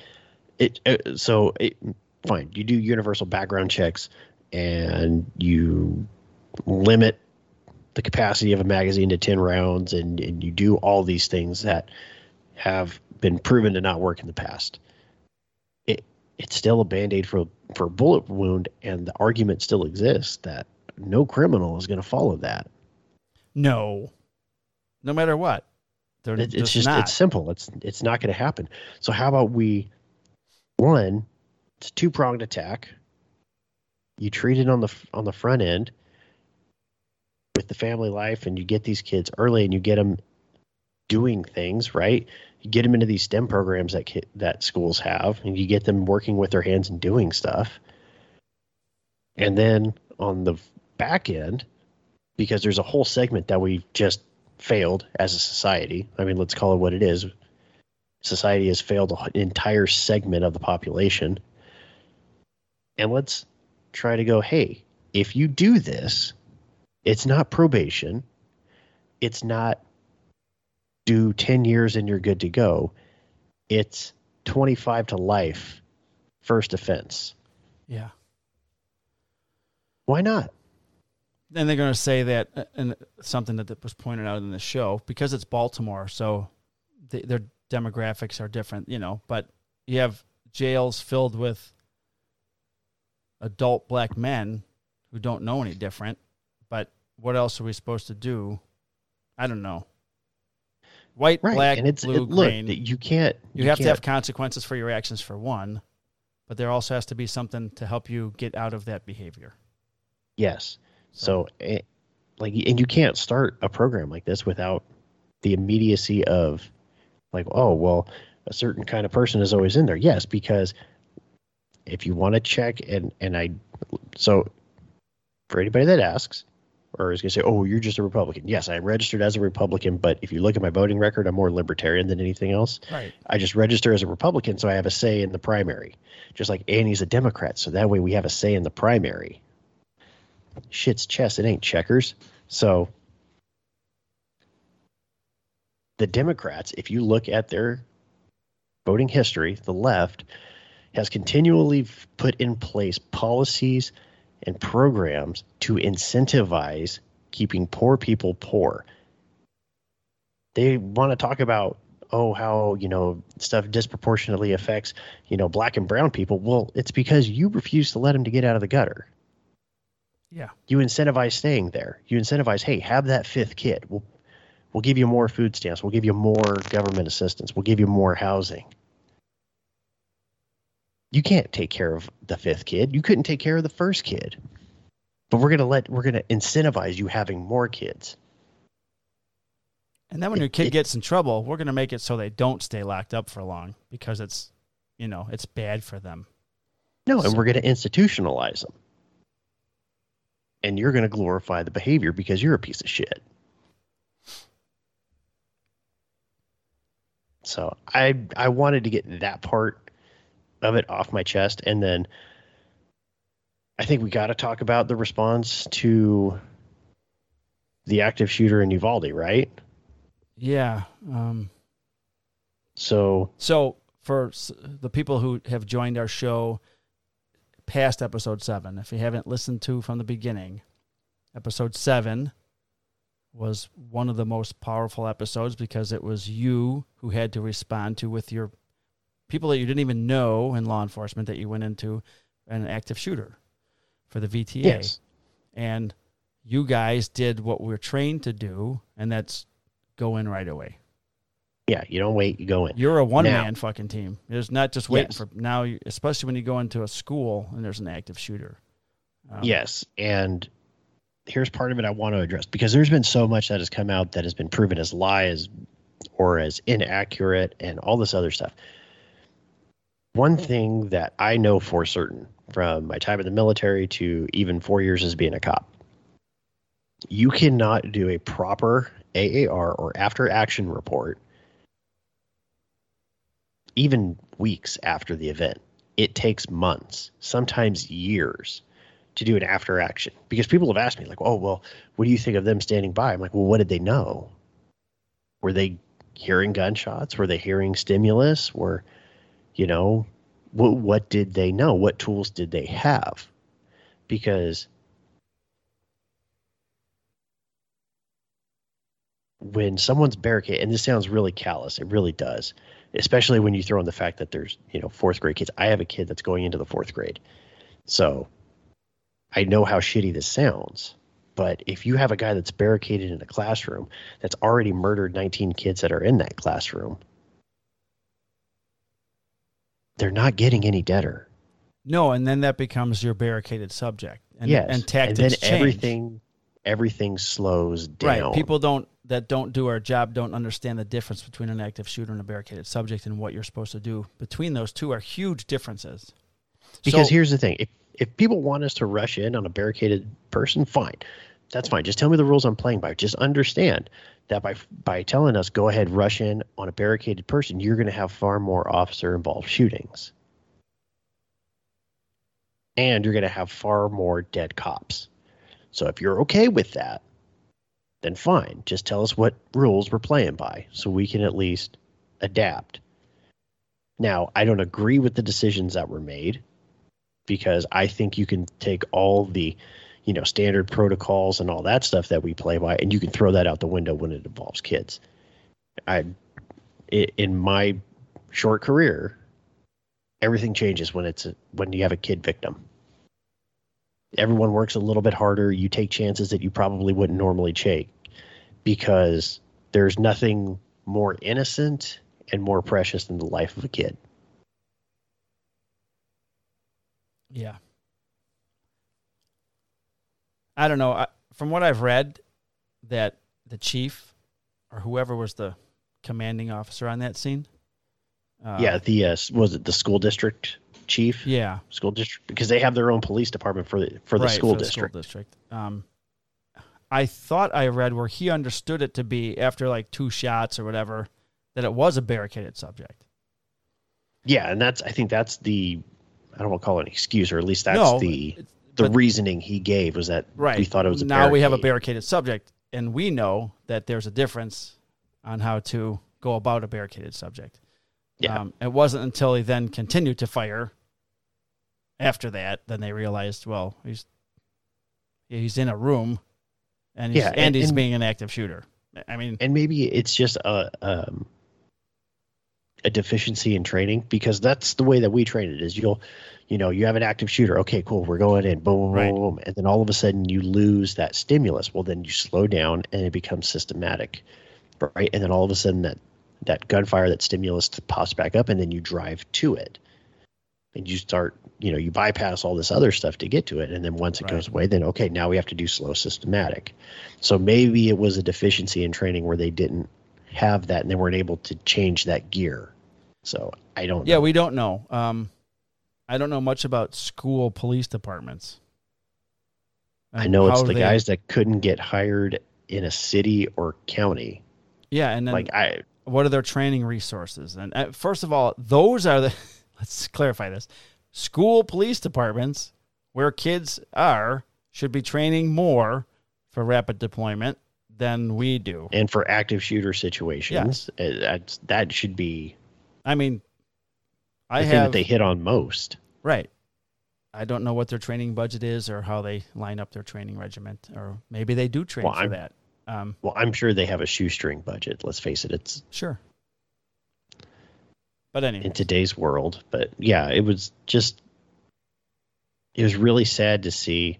it. Uh, so it, fine, you do universal background checks and you limit the capacity of a magazine to 10 rounds and, and you do all these things that have been proven to not work in the past. It it's still a band-aid for for a bullet wound and the argument still exists that no criminal is going to follow that. No, no matter what, they're It, it's just, just not. it's simple. It's it's not going to happen. So how about we one it's two pronged attack. You treat it on the on the front end with the family life, and you get these kids early, and you get them doing things right. You get them into these STEM programs that ki- that schools have, and you get them working with their hands and doing stuff. And then on the back end, because there's a whole segment that we just failed as a society. I mean, let's call it what it is. Society has failed an entire segment of the population. And let's try to go, hey, if you do this, it's not probation. It's not do 10 years and you're good to go. It's 25 to life, first offense. yeah. Why not? Then they're going to say that, uh, and something that was pointed out in the show, because it's Baltimore, so the, their demographics are different, you know. But you have jails filled with adult black men who don't know any different. But what else are we supposed to do? I don't know. White, Right. black, and it's blue, it, look, green. you can't you, have to have can't- consequences for your actions for one, but there also has to be something to help you get out of that behavior. Yes. So, eh, like, and you can't start a program like this without the immediacy of, like, oh, well, a certain kind of person is always in there. Yes, because if you want to check, and and I, so for anybody that asks, or is going to say, oh, you're just a Republican. Yes, I'm registered as a Republican, but if you look at my voting record, I'm more libertarian than anything else. Right. I just register as a Republican, so I have a say in the primary. Just like Annie's a Democrat, so that way we have a say in the primary. Shit's chess, it ain't checkers. So the Democrats, if you look at their voting history, the left has continually put in place policies and programs to incentivize keeping poor people poor. They want to talk about oh how you know stuff disproportionately affects you know black and brown people well it's because you refuse to let them to get out of the gutter Yeah. you incentivize staying there. You incentivize hey have that fifth kid. We'll we'll give you more food stamps. We'll give you more government assistance. We'll give you more housing. You can't take care of the fifth kid. You couldn't take care of the first kid. But we're going to let we're to incentivize you having more kids. And then when It- your kid it- gets in trouble, we're going to make it so they don't stay locked up for long because it's, you know, it's bad for them. No, and we're going to institutionalize them. And you're going to glorify the behavior because you're a piece of shit. So I I wanted to get that part of it off my chest, and then I think we got to talk about the response to the active shooter in Uvalde, right? Yeah. Um, So so for the people who have joined our show past episode seven, if you haven't listened to from the beginning, episode seven was one of the most powerful episodes because it was you who had to respond to with your people that you didn't even know in law enforcement that you went into an active shooter for the VTA. yes, and you guys did what we're trained to do, and that's go in right away. Yeah, you don't wait, you go in. You're a one man fucking team. There's not just waiting Yes. for now, especially when you go into a school and there's an active shooter. Um, Yes, and here's part of it I want to address because there's been so much that has come out that has been proven as lies or as inaccurate and all this other stuff. One thing that I know for certain from my time in the military to even four years as being a cop, you cannot do a proper AAR or after action report, even weeks after the event. It takes months, sometimes years, to do an after action. Because people have asked me, like, oh, well, what do you think of them standing by? I'm like, well, what did they know? Were they hearing gunshots? Were they hearing stimulus? Were, you know, what, what did they know? What tools did they have? Because when someone's barricade, and this sounds really callous, it really does, especially when you throw in the fact that there's, you know, fourth grade kids. I have a kid that's going into the fourth grade. So I know how shitty this sounds. But if you have a guy that's barricaded in a classroom that's already murdered 19 kids that are in that classroom, they're not getting any deader. No, and then that becomes your barricaded subject. And, yes, and tactics and then change. everything everything slows down. Right. People don't that don't do our job don't understand the difference between an active shooter and a barricaded subject and what you're supposed to do. Between those two are huge differences. Because So- here's the thing: if if people want us to rush in on a barricaded person, fine, that's fine. Just tell me the rules I'm playing by. Just understand that by by telling us go ahead rush in on a barricaded person, you're going to have far more officer involved shootings, and you're going to have far more dead cops. So if you're okay with that, then fine. Just tell us what rules we're playing by, so we can at least adapt. Now, I don't agree with the decisions that were made because I think you can take all the, you know, standard protocols and all that stuff that we play by, and you can throw that out the window when it involves kids. I, in my short career, everything changes when it's a, when you have a kid victim. Everyone works a little bit harder. You take chances that you probably wouldn't normally take because there's nothing more innocent and more precious than the life of a kid. Yeah. I don't know. I, from what I've read, that the chief or whoever was the commanding officer on that scene. Uh, yeah, the uh, was it the school district chief? Yeah. School district because they have their own police department for the for the right, school for the district. School district. Um, I thought I read where he understood it to be after like two shots or whatever that it was a barricaded subject. Yeah, and that's I think that's the I don't want to call it an excuse, or at least that's No, the the reasoning he gave was that Right. we thought it was a now we have a barricaded subject, and we know that there's a difference on how to go about a barricaded subject. Yeah. Um, it wasn't until he then continued to fire after that, then they realized, well, he's he's in a room, and he's, Yeah, and, and- he's and- being an active shooter. I mean, and maybe it's just a um, a deficiency in training because that's the way that we train it is you'll you know you have an active shooter. Okay cool. We're going in. Boom boom Right. boom, boom. And then all of a sudden you lose that stimulus. Well then you slow down and it becomes systematic right? And then all of a sudden that that gunfire that stimulus pops back up and then you drive to it and you start you know you bypass all this other stuff to get to it and then once it Right. goes away then okay now we have to do slow systematic so maybe it was a deficiency in training where they didn't have that and they weren't able to change that gear so i don't yeah, know. we don't know. Um, I don't know much about school police departments. i know it's the they- guys that couldn't get hired in a city or county Yeah, and then like i what are their training resources? And uh, first of all, those are the let's clarify this. School police departments where kids are should be training more for rapid deployment than we do. and for active shooter situations uh, that's, that should be I mean, the I have that they hit on most right. I don't know what their training budget is or how they line up their training regiment, or maybe they do train Well, for I'm- that. Um, well i'm sure they have a shoestring budget let's face it it's sure. But anyway, in today's world. But yeah, it was just it was really sad to see.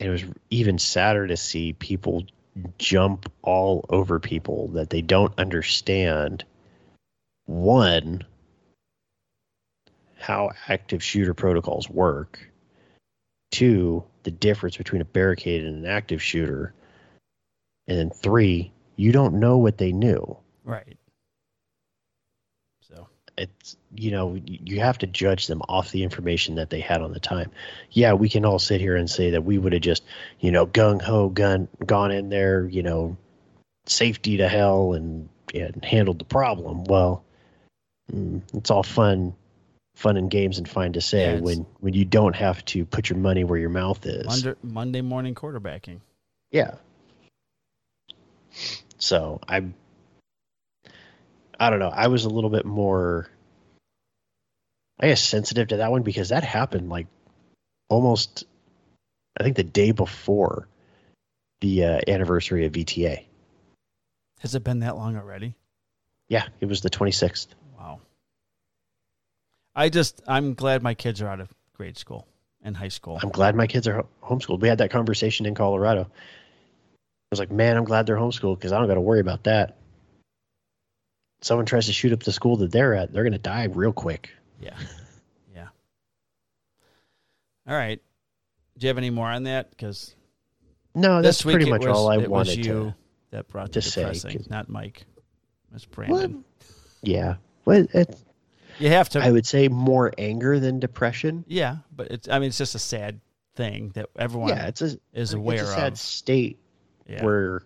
It was even sadder to see people jump all over people that they don't understand one how active shooter protocols work two the difference between a barricade and an active shooter and then three you don't know what they knew right. It's you know you have to judge them off the information that they had on the time yeah we can all sit here and say that we would have just you know gung ho gun gone in there you know safety to hell and, and handled the problem. Well, mm, it's all fun, fun and games and fine to say it's- when when you don't have to put your money where your mouth is. Monday, Monday morning quarterbacking. Yeah. So I, I don't know. I was a little bit more, I guess, sensitive to that one because that happened like almost, I think, the day before the uh, anniversary of VTA. Has it been that long already? Yeah, it was the 26th. Wow. I just I'm glad my kids are out of grade school and high school. I'm glad my kids are ho- homeschooled. We had that conversation in Colorado. I was like, man, I'm glad they're homeschooled because I don't got to worry about that. Someone tries to shoot up the school that they're at, they're going to die real quick. Yeah. Yeah. All right. Do you have any more on that? Because No, that's pretty much was, all I it was wanted you to. that brought to say, depressing, not Mike. It's What? Brandon. Yeah. Well, it, You have to. I would say more anger than depression. yeah, but it's. I mean, it's just a sad thing that everyone Yeah, it's a is it's aware a sad of. state Yeah. where,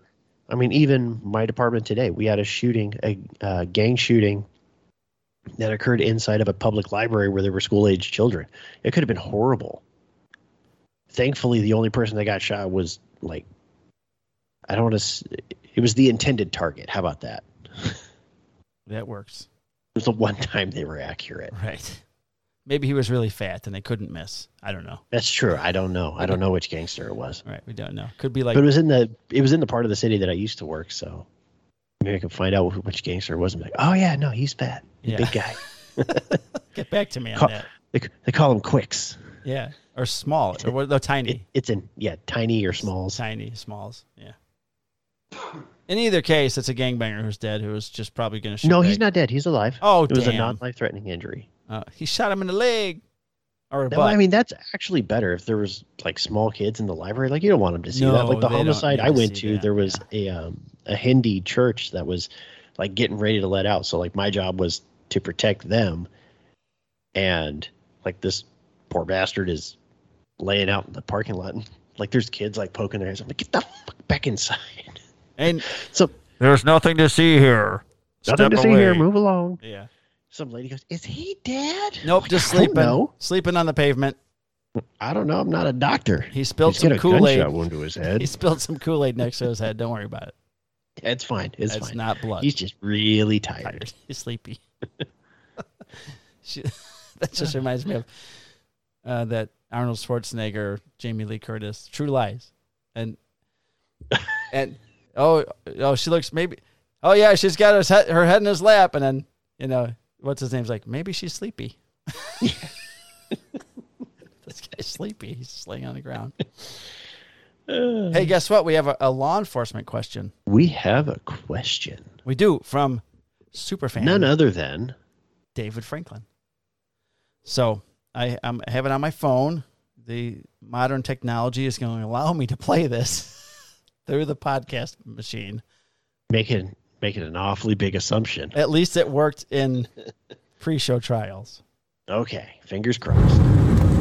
I mean, even my department today, we had a shooting, a uh, gang shooting that occurred inside of a public library where there were school age children. It could have been horrible. Thankfully, the only person that got shot was like, I don't want to. It was the intended target. How about that? that works. It was the one time they were accurate. Right. Maybe he was really fat and they couldn't miss. I don't know. That's true. I don't know. I don't know which gangster it was. Right. We don't know. Could be like but it was in the it was in the part of the city that I used to work, so maybe I can find out which gangster it was and be like, oh yeah, no, he's fat, Yeah. big guy. get back to me on Call- that. They, they call him Quicks. Yeah. Or small. Or what? They're tiny. It, it's in yeah, tiny or smalls. Tiny, smalls. Yeah. In either case, it's a gangbanger who's dead who was just probably going to shoot. No, he's not dead. He's alive. Oh, it was a non-life threatening injury. Uh, he shot him in the leg or a No, butt. I mean that's actually better if there was like small kids in the library. Like you don't want them to see No, that. Like the homicide I went to, that, there was a um, a Hindi church that was like getting ready to let out. So like my job was to protect them, and like this poor bastard is laying out in the parking lot. And, like there's kids like poking their heads. I'm like, get the fuck back inside. and So there's nothing to see here. nothing Step to see here. Move along. Yeah. Some lady goes, "Is he dead?" Nope, just sleeping. know. Sleeping on the pavement. I don't know. I'm not a doctor. He spilled He's some Kool Aid. wound to his head. He spilled some Kool Aid next to his head. Don't worry about it. It's fine. It's That's fine. not blood. He's just really tired. tired. He's sleepy. She- that just reminds me of uh, that Arnold Schwarzenegger, Jamie Lee Curtis, True Lies, and and oh oh she looks maybe oh yeah she's got her head, her head in his lap and then you know what's his name's like maybe she's sleepy. this guy's sleepy. He's just laying on the ground. Hey, guess what? We have a, a law enforcement question. We have a question. We do from superfan. None other than David Franklin. So I, I'm, I have it on my phone. The modern technology is going to allow me to play this through the podcast machine. Make making making an awfully big assumption. At least it worked in pre-show trials. Okay, fingers crossed.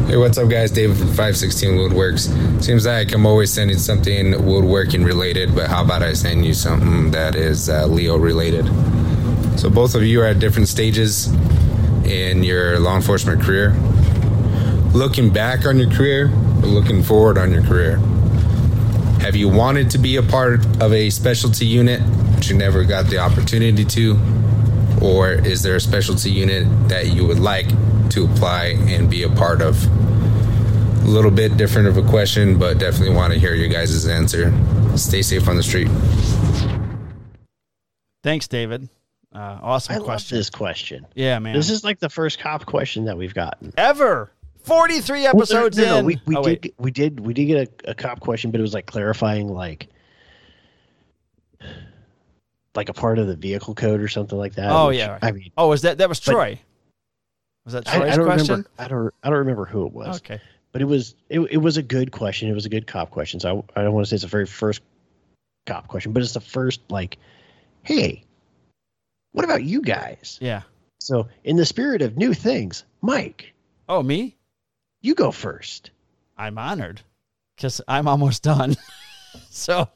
Hey, what's up, guys? David from 516 Woodworks. Seems like I'm always sending something woodworking related, but how about I send you something that is uh, Leo related? So, both of you are at different stages in your law enforcement career. Looking back on your career, but looking forward on your career. Have you wanted to be a part of a specialty unit, but you never got the opportunity to? Or is there a specialty unit that you would like to apply and be a part of? A little bit different of a question, but definitely want to hear your guys' answer. Stay safe on the street. Thanks, David. Uh, awesome I love question. this question. Yeah, man. This is like the first cop question that we've gotten. ever 43 Well, no, episodes no, no, in. we, we Oh, did wait. we did we did get a, a cop question, but it was like clarifying like like a part of the vehicle code or something like that. Oh, which, yeah. I mean, Oh, was that that was Troy? Was that I, I don't question? remember. I don't. I don't remember who it was. Okay. but it was it, it was a good question. It was a good cop question. So I, I don't want to say it's the very first cop question, but it's the first like, hey, what about you guys? Yeah. So in the spirit of new things, Mike, Oh, me? You go first. I'm honored because I'm almost done. so,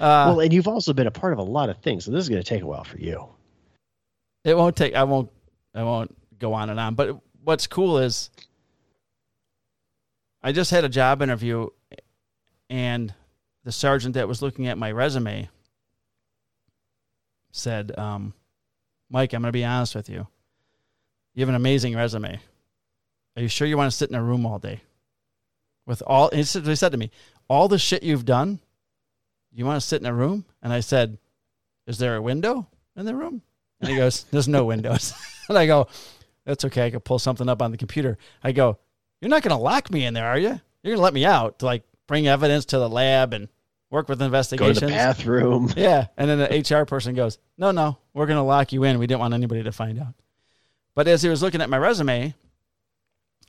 Uh, well, and you've also been a part of a lot of things, so this is going to take a while for you. It won't take. I won't. I won't go on and on. But what's cool is, I just had a job interview, and the sergeant that was looking at my resume said, um, "Mike, I'm going to be honest with you. You have an amazing resume. Are you sure you want to sit in a room all day with all?" He said, to me, "All the shit you've done, you want to sit in a room?" And I said, "Is there a window in the room?" And he goes, There's no windows. and I go, That's okay. I could pull something up on the computer. I go, You're not going to lock me in there, are you? You're going to let me out to like bring evidence to the lab and work with investigations. Go to the bathroom. Yeah. And then the HR person goes, No, no, we're going to lock you in. We didn't want anybody to find out. But as he was looking at my resume,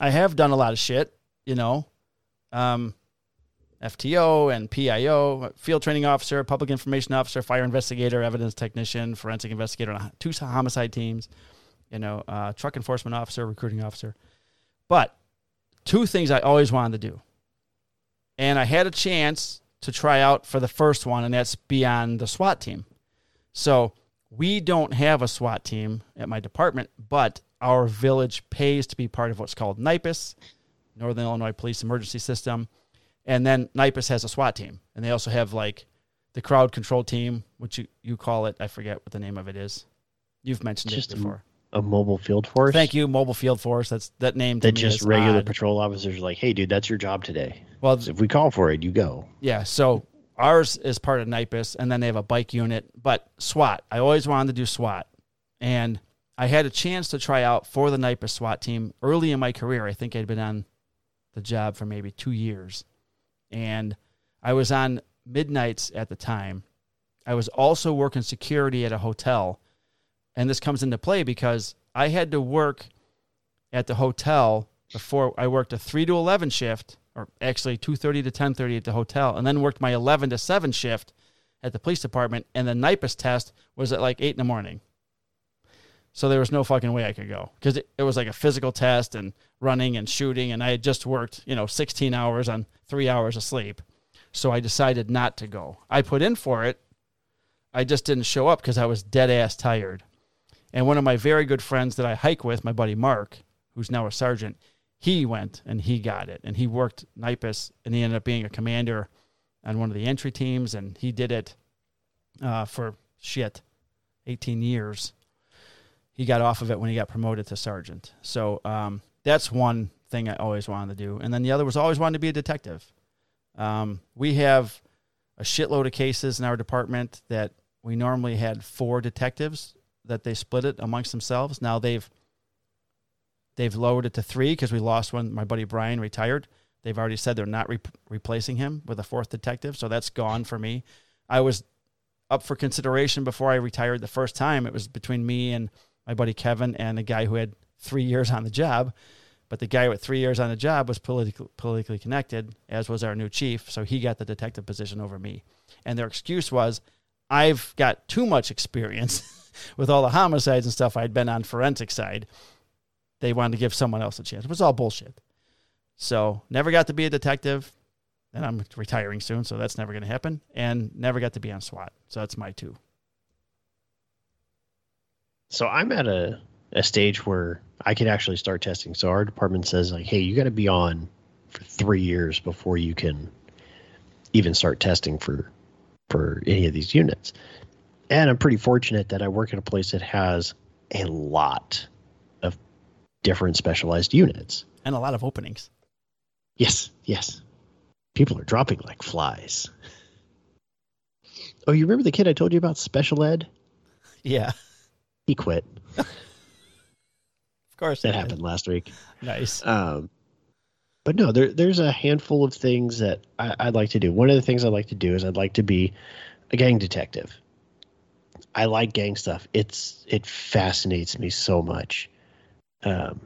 I have done a lot of shit, you know, um, FTO and PIO, field training officer, public information officer, fire investigator, evidence technician, forensic investigator two homicide teams, you know, uh, truck enforcement officer, recruiting officer. But two things I always wanted to do. And I had a chance to try out for the first one, and that's be on the SWAT team. So we don't have a SWAT team at my department, but our village pays to be part of what's called NIPAS, Northern Illinois Police Emergency System. And then NIPAS has a SWAT team. And they also have like the crowd control team, which you, you call it. I forget what the name of it is. You've mentioned it before. A mobile field force. Thank you, Mobile Field Force. That's that name. That just regular odd. patrol officers are like, hey, dude, that's your job today. Well, So if we call for it, you go. Yeah, so ours is part of NIPAS, and then they have a bike unit. But SWAT, I always wanted to do SWAT, and I had a chance to try out for the NIPAS SWAT team early in my career. I think I'd been on the job for maybe two years, and I was on midnights at the time. I was also working security at a hotel, and this comes into play because I had to work at the hotel before I worked a three to eleven shift, or actually two thirty to ten thirty at the hotel, and then worked my eleven to seven shift at the police department. And the NIPAS test was at like eight in the morning. So there was no fucking way I could go because it, it was like a physical test and running and shooting, and I had just worked you know sixteen hours on three hours of sleep. So I decided not to go. I put in for it. I just didn't show up because I was dead ass tired. And one of my very good friends that I hike with, my buddy Mark, who's now a sergeant, he went and he got it. And he worked NIPAS and he ended up being a commander on one of the entry teams. And he did it uh, for shit, 18 years. He got off of it when he got promoted to sergeant. So um, that's one thing I always wanted to do. And then the other was always wanted to be a detective. Um, we have a shitload of cases in our department that we normally had four detectives that they split it amongst themselves. Now they've they've lowered it to three because we lost one. My buddy Brian retired. They've already said they're not re- replacing him with a fourth detective, so that's gone for me. I was up for consideration before I retired the first time. It was between me and my buddy Kevin and a guy who had three years on the job. But the guy with three years on the job was politically politically connected, as was our new chief. So he got the detective position over me. And their excuse was, I've got too much experience with all the homicides and stuff I'd been on forensic side. They wanted to give someone else a chance. It was all bullshit. So never got to be a detective. And I'm retiring soon, so that's never going to happen. And never got to be on SWAT. So that's my two. So I'm at a, a stage where I can actually start testing. So our department says like, hey, you got to be on for three years before you can even start testing for for any of these units. And I'm pretty fortunate that I work at a place that has a lot of different specialized units. And a lot of openings. Yes, yes. People are dropping like flies. Oh, you remember the kid I told you about special ed? Yeah, He quit. of course. That happened last week. Nice. Um, but no, there, there's a handful of things that I, I'd like to do. One of the things I'd like to do is I'd like to be a gang detective. I like gang stuff. It's it fascinates me so much. Um,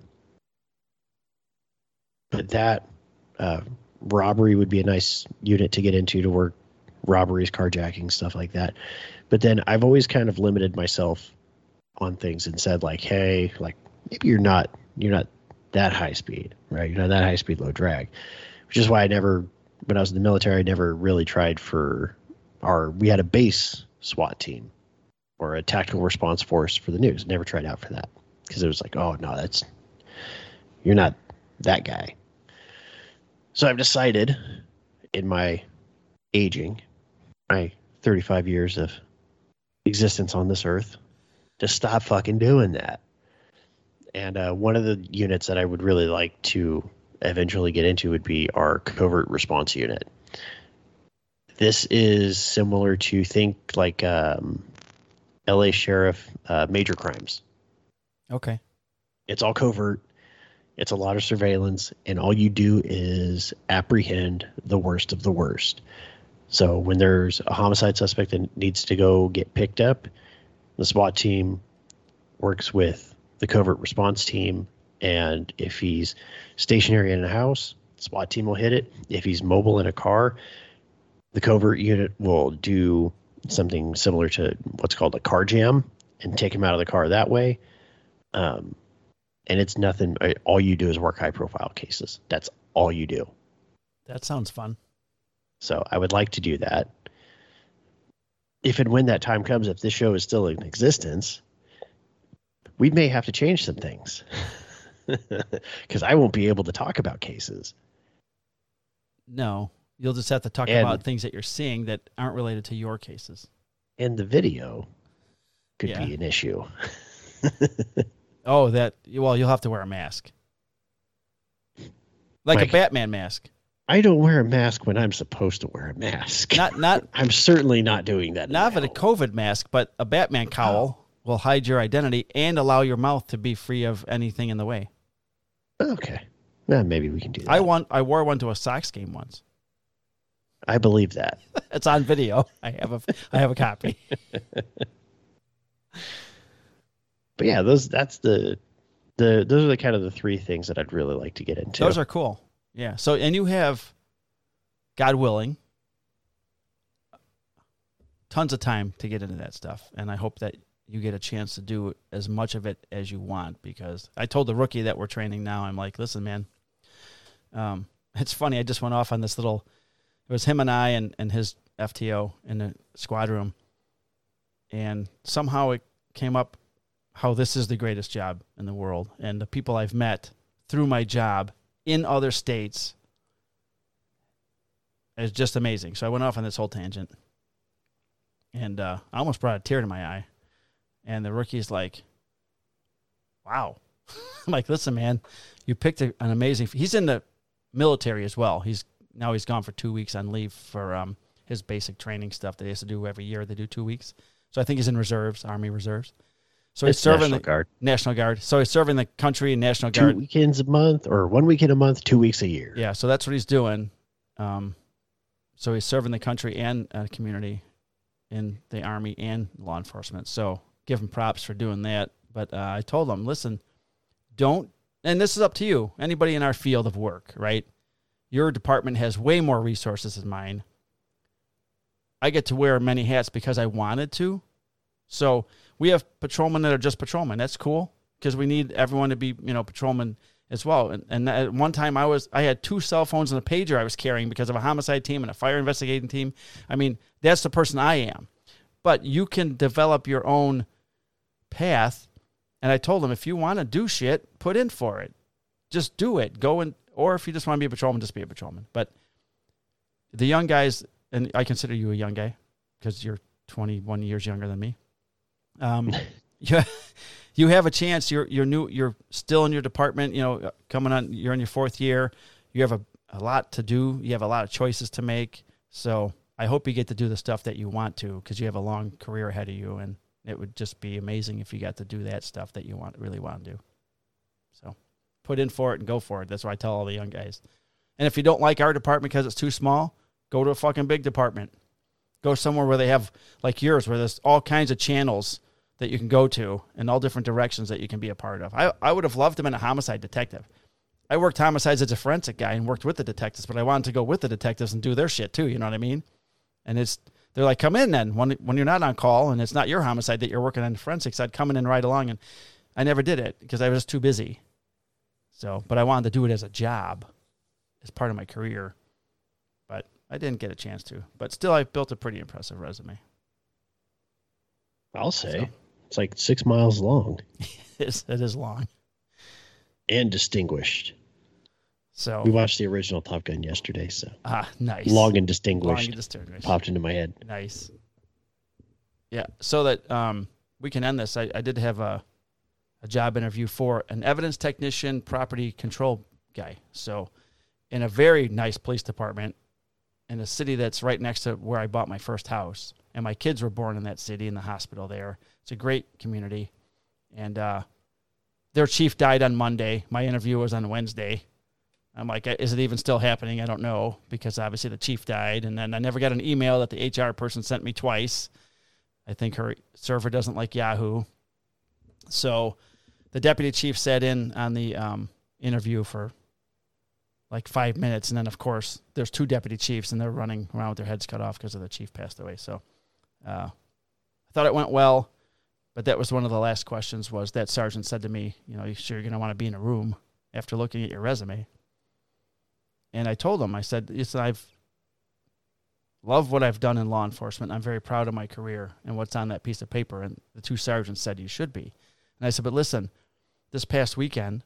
but that uh, robbery would be a nice unit to get into to work robberies, carjacking, stuff like that. But then I've always kind of limited myself on things and said like, hey, like maybe you're not you're not that high speed, right? You're not that high speed, low drag, which is why I never, when I was in the military, I never really tried for our we had a base SWAT team or a tactical response force for the news. Never tried out for that because it was like, oh no, that's you're not that guy. So I've decided in my aging, my 35 years of existence on this earth, to stop fucking doing that. And uh, one of the units that I would really like to eventually get into would be our covert response unit. This is similar to think like um, LA Sheriff uh, major crimes. Okay. It's all covert. It's a lot of surveillance, and all you do is apprehend the worst of the worst. So when there's a homicide suspect that needs to go get picked up, the SWAT team works with the covert response team, and if he's stationary in a house, SWAT team will hit it. If he's mobile in a car, the covert unit will do something similar to what's called a car jam and take him out of the car that way. Um, and it's nothing. uh, All you do is work high profile cases. That's all you do. That sounds fun. So I would like to do that. If and when that time comes, if this show is still in existence, we may have to change some things because I won't be able to talk about cases. No, you'll just have to talk And- about things that you're seeing that aren't related to your cases. And the video could Yeah. be an issue. Oh, that well, you'll have to wear a mask, like a Batman mask. I don't wear a mask when I'm supposed to wear a mask. Not not I'm certainly not doing that. not now. a COVID mask, but a Batman oh. cowl will hide your identity and allow your mouth to be free of anything in the way. Okay. Well, maybe we can do that. I want I wore one to a Sox game once. I believe that. It's on video. I have a I have a copy. But yeah, those that's the the those are the kind of the three things that I'd really like to get into. Those are cool. Yeah. So and you have, God willing, tons of time to get into that stuff, and I hope that you get a chance to do as much of it as you want. Because I told the rookie that we're training now, I'm like, listen, man. Um, it's funny. I just went off on this little. It was him and I and and his FTO in the squad room, and somehow it came up how this is the greatest job in the world, and the people I've met through my job in other states is just amazing. So I went off on this whole tangent, and uh, I almost brought a tear to my eye. And the rookie's like, "Wow!" I'm like, "Listen, man, you picked a, an amazing." He's in the military as well. He's now he's gone for two weeks on leave for um, his basic training stuff that he has to do every year. They do two weeks, so I think he's in reserves, Army reserves. So he's serving National the Guard. National Guard. So he's serving the country and National Two Guard. weekends a month, or one weekend a month, two weeks a year. Yeah, so that's what he's doing. Um, so he's serving the country and uh, community in the army and law enforcement. So give him props for doing that. But uh, I told him, listen, don't. And this is up to you. Anybody in our field of work, right? Your department has way more resources than mine. I get to wear many hats because I wanted to. So we have patrolmen that are just patrolmen. That's cool because we need everyone to be, you know, patrolmen as well. And, and at one time, I was I had two cell phones and a pager I was carrying because of a homicide team and a fire investigating team. I mean, that's the person I am. But you can develop your own path. And I told them, if you want to do shit, put in for it. Just do it. Go and or if you just want to be a patrolman, just be a patrolman. But the young guys, and I consider you a young guy because you're 21 years younger than me. Um, you, you have a chance. You're you're new. You're still in your department. You know, coming on. You're in your fourth year. You have a, a lot to do. You have a lot of choices to make. So I hope you get to do the stuff that you want to because you have a long career ahead of you, and it would just be amazing if you got to do that stuff that you want really want to do. So put in for it and go for it. That's what I tell all the young guys. And if you don't like our department because it's too small, go to a fucking big department. Go somewhere where they have like yours, where there's all kinds of channels that you can go to and all different directions that you can be a part of. I, I would have loved to have been a homicide detective. I worked homicides as a forensic guy and worked with the detectives, but I wanted to go with the detectives and do their shit too. You know what I mean? And it's they're like, come in then when when you're not on call and it's not your homicide that you're working on the forensics. I'd come in and ride along, and I never did it because I was too busy. So, but I wanted to do it as a job, as part of my career. But I didn't get a chance to, but still, I built a pretty impressive resume. I'll say So- it's like six miles long It is, long. and distinguished. So We watched the original Top Gun yesterday, so ah, nice. long and distinguished. Long and distinguished. popped into my head. Nice. Yeah. So that um, we can end this, I, I did have a, a job interview for an evidence technician, property control guy. So, in a very nice police department in a city that's right next to where I bought my first house. And my kids were born in that city in the hospital there. It's a great community. And uh, their chief died on Monday. My interview was on Wednesday. I'm like, is it even still happening? I don't know because obviously the chief died, and then I never got an email that the HR person sent me twice. I think her server doesn't like Yahoo, so the deputy chief sat in on the um, interview for like five minutes, and then of course there's two deputy chiefs, and they're running around with their heads cut off because of the chief passed away. So uh, I thought it went well, but that was one of the last questions. Was that sergeant said to me, you know, you sure you're going to want to be in a room after looking at your resume? And I told him, I said, yes, I've loved what I've done in law enforcement. I'm very proud of my career and what's on that piece of paper. And the two sergeants said, you should be. And I said, but listen, this past weekend,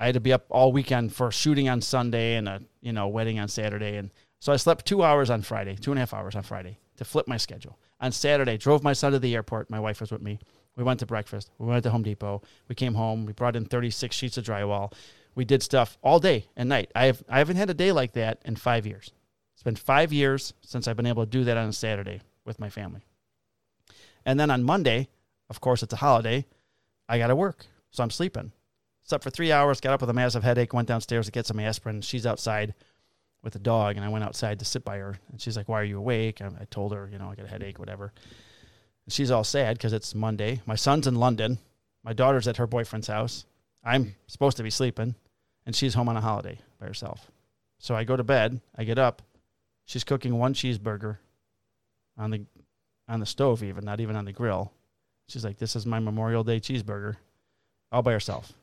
I had to be up all weekend for shooting on Sunday and a you know wedding on Saturday, and so I slept two hours on Friday, two and a half hours on Friday to flip my schedule. On Saturday, drove my son to the airport. My wife was with me. We went to breakfast. We went to Home Depot. We came home. We brought in 36 sheets of drywall. We did stuff all day and night. I have I haven't had a day like that in five years. It's been five years since I've been able to do that on a Saturday with my family. And then on Monday, of course, it's a holiday. I got to work, so I'm sleeping. Slept for three hours, got up with a massive headache, went downstairs to get some aspirin. She's outside with the dog, and I went outside to sit by her. And she's like, Why are you awake? I, I told her, you know, I got a headache, whatever. And she's all sad because it's Monday. My son's in London. My daughter's at her boyfriend's house. I'm supposed to be sleeping, and she's home on a holiday by herself. So I go to bed. I get up. She's cooking one cheeseburger on the on the stove, even not even on the grill. She's like, "This is my Memorial Day cheeseburger," all by herself,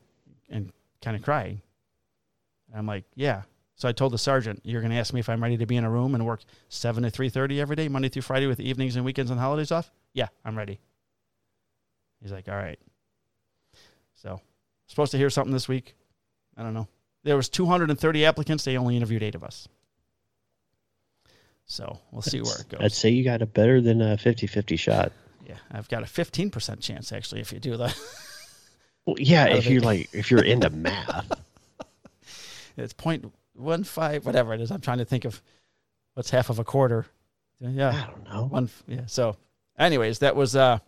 and kind of crying. And I'm like, "Yeah." So I told the sergeant, "You're going to ask me if I'm ready to be in a room and work seven to three thirty every day, Monday through Friday, with evenings and weekends and holidays off." Yeah, I'm ready. He's like, "All right." So, supposed to hear something this week. I don't know. There was 230 applicants. They only interviewed eight of us. So we'll see where it goes. I'd say you got a better than a 50-50 shot. Yeah, I've got a 15% chance actually if you do that. Well, yeah, if you're like if you're into math. it's point one five, whatever it is. I'm trying to think of what's half of a quarter. Yeah, I don't know. one. Yeah. So, anyways, that was uh,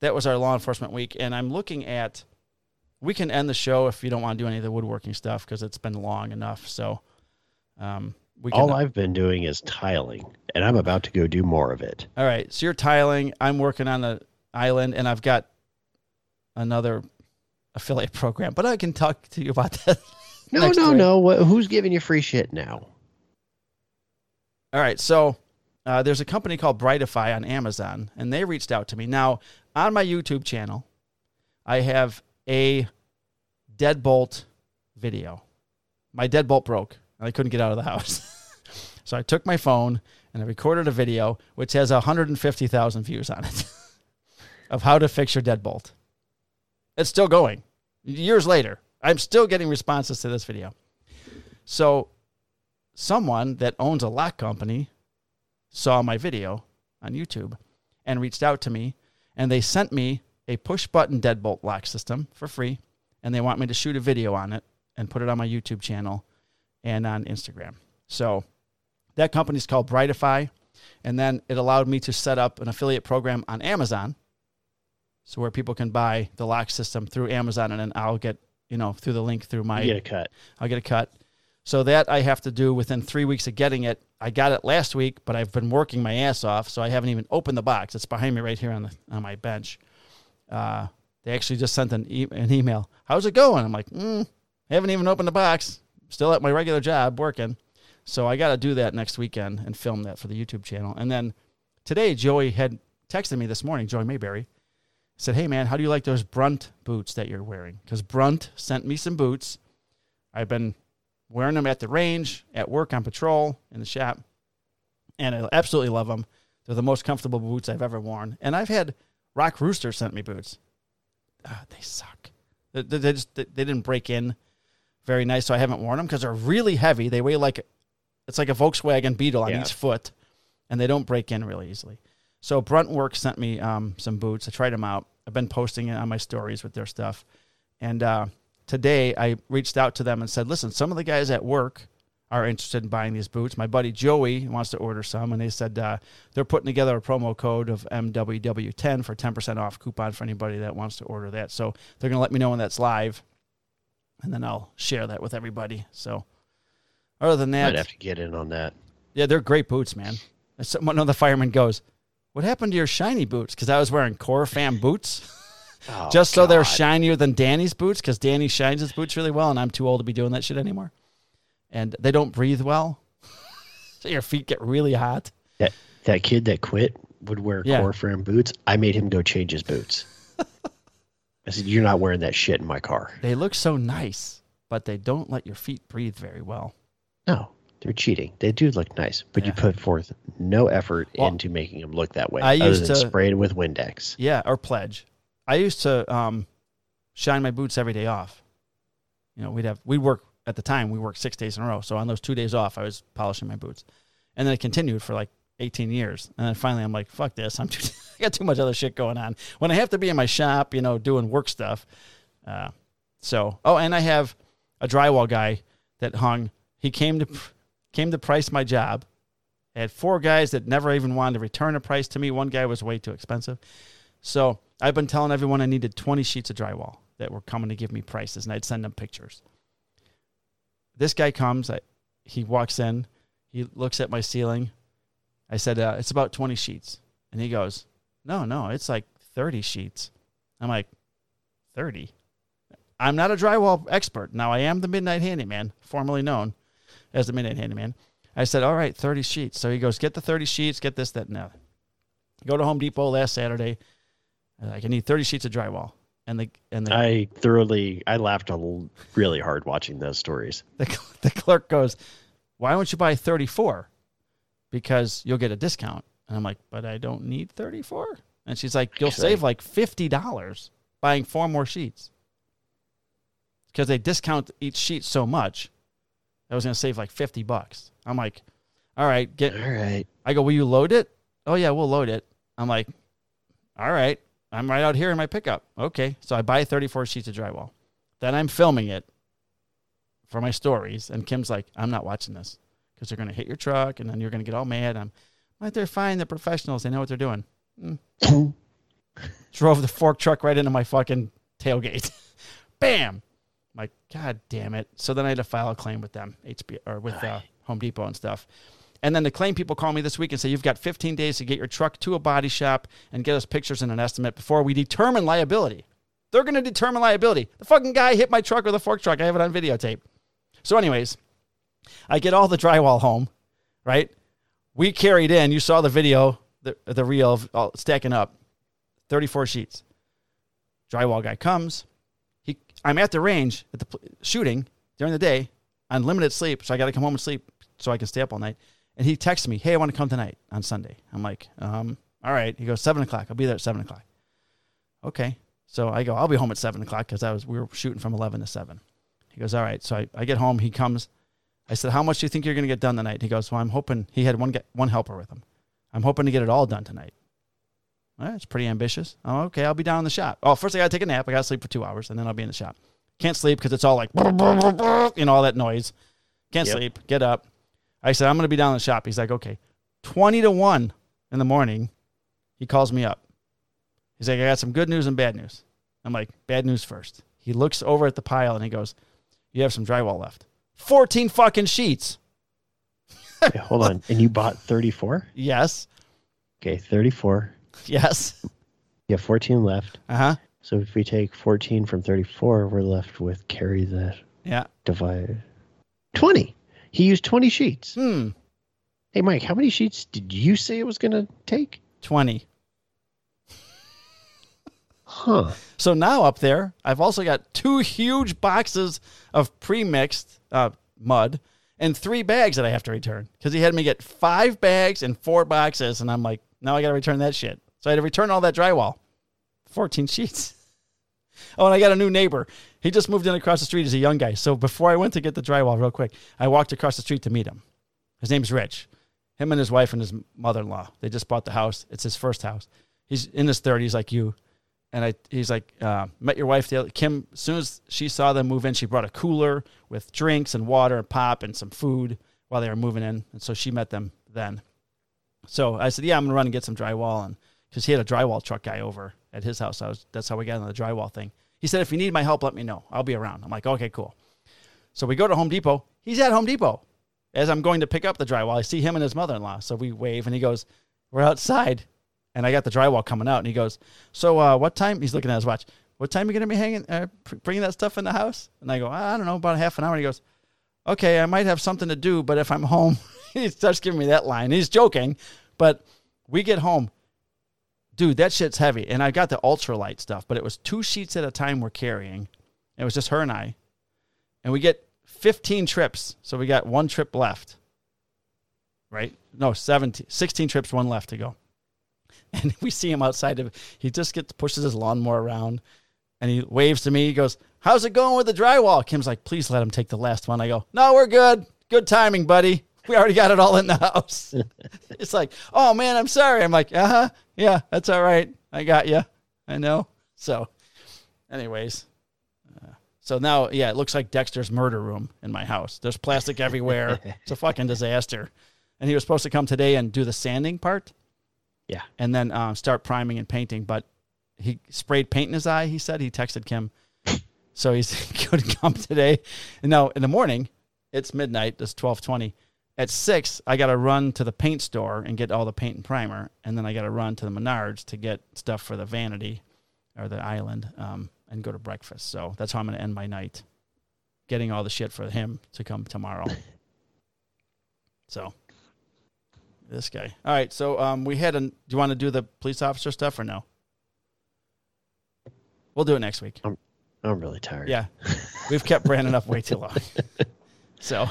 that was our law enforcement week, and I'm looking at. We can end the show if you don't want to do any of the woodworking stuff because it's been long enough. So, um, we can. All I've been doing is tiling, and I'm about to go do more of it. All right. So you're tiling. I'm working on the island, and I've got another affiliate program, but I can talk to you about that. No, no, week. no. What, who's giving you free shit now? All right. So uh, there's a company called Brightify on Amazon, and they reached out to me. Now, on my YouTube channel, I have a deadbolt video. My deadbolt broke, and I couldn't get out of the house. so I took my phone and I recorded a video, which has 150,000 views on it, of how to fix your deadbolt. It's still going. Years later, I'm still getting responses to this video. So someone that owns a lock company saw my video on YouTube and reached out to me and they sent me a push button deadbolt lock system for free and they want me to shoot a video on it and put it on my YouTube channel and on Instagram. So that company is called Brightify and then it allowed me to set up an affiliate program on Amazon so where people can buy the lock system through Amazon and then I'll get, you know, through the link through my You get a cut. I'll get a cut. So that I have to do within three weeks of getting it. I got it last week, but I've been working my ass off, so I haven't even opened the box. It's behind me right here on the on my bench. Uh, they actually just sent an, e- an email. How's it going? I'm like, mm, haven't even opened the box. Still at my regular job working. So I got to do that next weekend and film that for the YouTube channel. And then today, Joey had texted me this morning. Joey Mayberry said, "Hey man, how do you like those Brunt boots that you're wearing? Because Brunt sent me some boots. I've been wearing them at the range, at work, on patrol, in the shop, and I absolutely love them. They're the most comfortable boots I've ever worn. And I've had Rock Rooster sent me boots. Ah, they suck. They, they, just they, they didn't break in very nice, so I haven't worn them because they're really heavy. They weigh like it's like a Volkswagen Beetle on Yeah. each foot, and they don't break in really easily. So Bruntwork sent me um, some boots. I tried them out. I've been posting it on my stories with their stuff, and uh, today I reached out to them and said, "Listen, some of the guys at work are interested in buying these boots. My buddy Joey wants to order some, and they said uh, they're putting together a promo code of MWW10 for 10% off coupon for anybody that wants to order that. So they're going to let me know when that's live, and then I'll share that with everybody. So other than that, I'd have to get in on that. yeah, they're great boots, man. One of the firemen goes, "What happened to your shiny boots?" Because I was wearing Corfam boots, Oh, just so they're shinier than Danny's boots. Because Danny shines his boots really well, and I'm too old to be doing that shit anymore. And they don't breathe well, so your feet get really hot. That that kid that quit would wear Yeah. Corfam boots. I made him go change his boots. I said, "You're not wearing that shit in my car." They look so nice, but they don't let your feet breathe very well. No, they're cheating. They do look nice, but you put forth no effort Well, into making them look that way. I used to- spray it with Windex. Yeah, or pledge. I used to um, shine my boots every day off. You know, we'd have we'd work at the time. We worked six days in a row. So on those two days off, I was polishing my boots, and then it continued for like 18 years. And then finally, I'm like, fuck this. I'm too, I got too much other shit going on. When I have to be in my shop, you know, doing work stuff. Uh, so oh, and I have a drywall guy that hung. He came to came to price my job. I had four guys that never even wanted to return a price to me. One guy was way too expensive. So I've been telling everyone I needed 20 sheets of drywall that were coming to give me prices, and I'd send them pictures. This guy comes, I, he walks in, he looks at my ceiling. I said, uh, It's about 20 sheets. And he goes, No, no, it's like 30 sheets. I'm like, 30? I'm not a drywall expert. Now, I am the Midnight Handyman, formerly known as the Midnight Handyman. I said, All right, 30 sheets. So he goes, Get the 30 sheets, get this, that, and that. Go to Home Depot last Saturday. Uh, Like I need 30 sheets of drywall. And the and the, I thoroughly, I laughed a really hard watching those stories. the, the clerk goes, Why don't you buy 34? Because you'll get a discount. And I'm like, But I don't need 34. And she's like, You'll save like $50 buying four more sheets. Because they discount each sheet so much. I was going to save like 50 bucks. I'm like, All right, get All right. I go, will you load it? Oh yeah, we'll load it. I'm like, all right, I'm right out here in my pickup. Okay, so I buy 34 sheets of drywall. Then I'm filming it for my stories, and Kim's like, I'm not watching this because they're gonna hit your truck, and then you're gonna get all mad. I'm like, they're fine. They're professionals. They know what they're doing. Mm. Drove the fork truck right into my fucking tailgate. Bam. I'm like, God damn it. So then I had to file a claim with them, HB or with uh, Home Depot and stuff. And then the claim people call me this week and say, You've got 15 days to get your truck to a body shop and get us pictures and an estimate before we determine liability. They're going to determine liability. The fucking guy hit my truck with a fork truck. I have it on videotape. So, anyways, I get all the drywall home, right? We carried in, you saw the video, the, the reel of all stacking up 34 sheets. Drywall guy comes. I'm at the range at the pl- shooting during the day on limited sleep, so I got to come home and sleep so I can stay up all night. And he texts me, "Hey, I want to come tonight on Sunday." I'm like, um, "All right." He goes, seven o'clock. I'll be there at seven o'clock." Okay. So I go, "I'll be home at seven o'clock because I was we were shooting from eleven to seven. He goes, "All right." So I, I get home. He comes. I said, "How much do you think you're going to get done tonight?" He goes, "Well, I'm hoping." He had one get, one helper with him. I'm hoping to get it all done tonight. Right, it's pretty ambitious. Oh, okay, I'll be down in the shop. Oh, first I got to take a nap. I got to sleep for two hours, and then I'll be in the shop. Can't sleep because it's all like, you know, all that noise. Can't Yep. sleep. Get up. I said, I'm going to be down in the shop. He's like, okay. 20 to 1 in the morning, he calls me up. He's like, I got some good news and bad news. I'm like, bad news first. He looks over at the pile and he goes, You have some drywall left. 14 fucking sheets. Hold on. And you bought 34? Yes. Okay, 34. Yes. You have 14 left. Uh huh. So if we take 14 from 34, we're left with carry that Yeah. divide 20. He used 20 sheets. Hmm. Hey, Mike, how many sheets did you say it was going to take? 20. Huh. So now up there, I've also got two huge boxes of pre-mixed, uh, mud, and three bags that I have to return because he had me get five bags and four boxes, and I'm like, now I got to return that shit. So I had to return all that drywall, 14 sheets. Oh, and I got a new neighbor. He just moved in across the street. He's a young guy. So before I went to get the drywall, real quick, I walked across the street to meet him. His name's Rich. Him and his wife and his mother-in-law. They just bought the house. It's his first house. He's in his 30s, like you. And I, he's like, uh, met your wife the other, Kim. As soon as she saw them move in, she brought a cooler with drinks and water and pop and some food while they were moving in. And so she met them then. So I said, yeah, I'm gonna run and get some drywall, and because he had a drywall truck guy over at his house, I was that's how we got on the drywall thing. He said, if you need my help, let me know. I'll be around. I'm like, okay, cool. So we go to Home Depot. He's at Home Depot. As I'm going to pick up the drywall, I see him and his mother-in-law. So we wave, and he goes, "We're outside." And I got the drywall coming out, and he goes, "So uh, what time?" He's looking at his watch. What time are you gonna be hanging, uh, bringing that stuff in the house? And I go, I don't know, about half an hour. And he goes, Okay, I might have something to do, but if I'm home, he starts giving me that line. He's joking, but we get home, dude. That shit's heavy, and I got the ultralight stuff, but it was two sheets at a time we're carrying. It was just her and I, and we get 15 trips, so we got one trip left. Right? No, 17, 16 trips, one left to go. And we see him outside of. He just gets pushes his lawnmower around, and he waves to me. He goes, "How's it going with the drywall?" Kim's like, "Please let him take the last one." I go, "No, we're good. Good timing, buddy. We already got it all in the house." it's like, "Oh man, I'm sorry." I'm like, "Uh huh, yeah, that's all right. I got you. I know." So, anyways, uh, so now yeah, it looks like Dexter's murder room in my house. There's plastic everywhere. it's a fucking disaster. And he was supposed to come today and do the sanding part Yeah. and then um, start priming and painting. But he sprayed paint in his eye. He said he texted Kim, so he's going to come today. And now in the morning, it's midnight. It's twelve twenty. At six, I got to run to the paint store and get all the paint and primer, and then I got to run to the Menards to get stuff for the vanity or the island, um, and go to breakfast. So that's how I'm going to end my night, getting all the shit for him to come tomorrow. so this guy. All right, so um, we had an. Do you want to do the police officer stuff or no? We'll do it next week. I'm really tired. Yeah, we've kept Brandon up way too long. So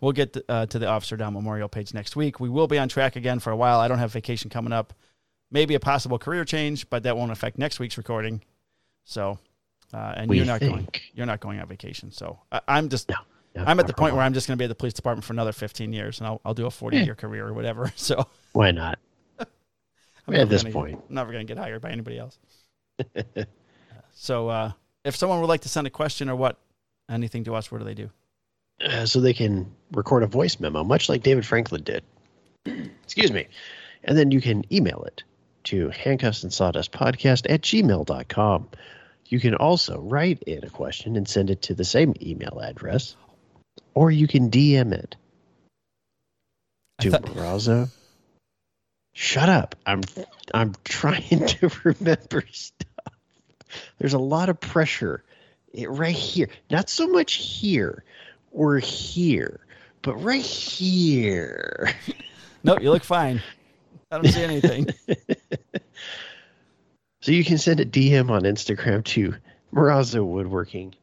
we'll get to, uh, to the officer down memorial page next week. We will be on track again for a while. I don't have vacation coming up. Maybe a possible career change, but that won't affect next week's recording. So, uh, and We you're not going. You're not going on vacation. So I, I'm just. No, no, I'm at the point where. I'm just going to be at the police department for another 15 years, and I'll, I'll do a 40 year career or whatever. So Why not? I'm At this gonna- point. I'm never going to get hired by anybody else. so, uh, if someone would like to send a question or what, anything to us, what do they do? Uh, so they can record a voice memo, much like David Franklin did. Excuse me. And then you can email it to handcuffs and sawdust podcast at gmail.com. You can also write in a question and send it to the same email address, or you can DM it to thought- Marazzo. Shut up. I'm I'm trying to remember stuff. There's a lot of pressure it, right here. Not so much here or here, but right here. No, you look fine. I don't see anything. So you can send a DM on Instagram to Marazzo Woodworking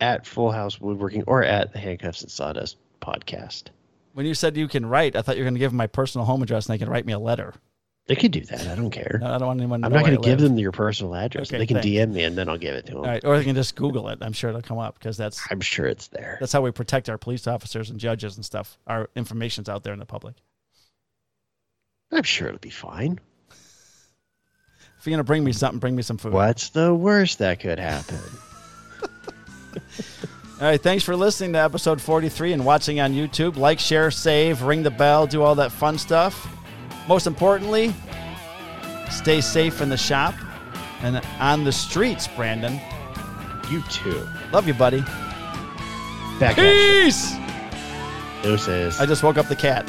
at Full House Woodworking or at the Handcuffs and Sawdust podcast. when you said you can write, I thought you were going to give them my personal home address and they can write me a letter. They could do that. I don't care. No, I don't want anyone to I'm not going to give them your personal address. Okay, they can thanks. DM me and then I'll give it to them. All right, or they can just Google it. I'm sure it'll come up because that's I'm sure it's there. that's how we protect our police officers and judges and stuff. Our information's out there in the public. I'm sure it'll be fine. If you're gonna bring me something, bring me some food. What's the worst that could happen? All right, thanks for listening to episode 43 and watching on YouTube. Like, share, save, ring the bell, do all that fun stuff. Most importantly, stay safe in the shop and on the streets, Brandon. you too. Love you, buddy. Back. Peace. Deuces. I just woke up the cat.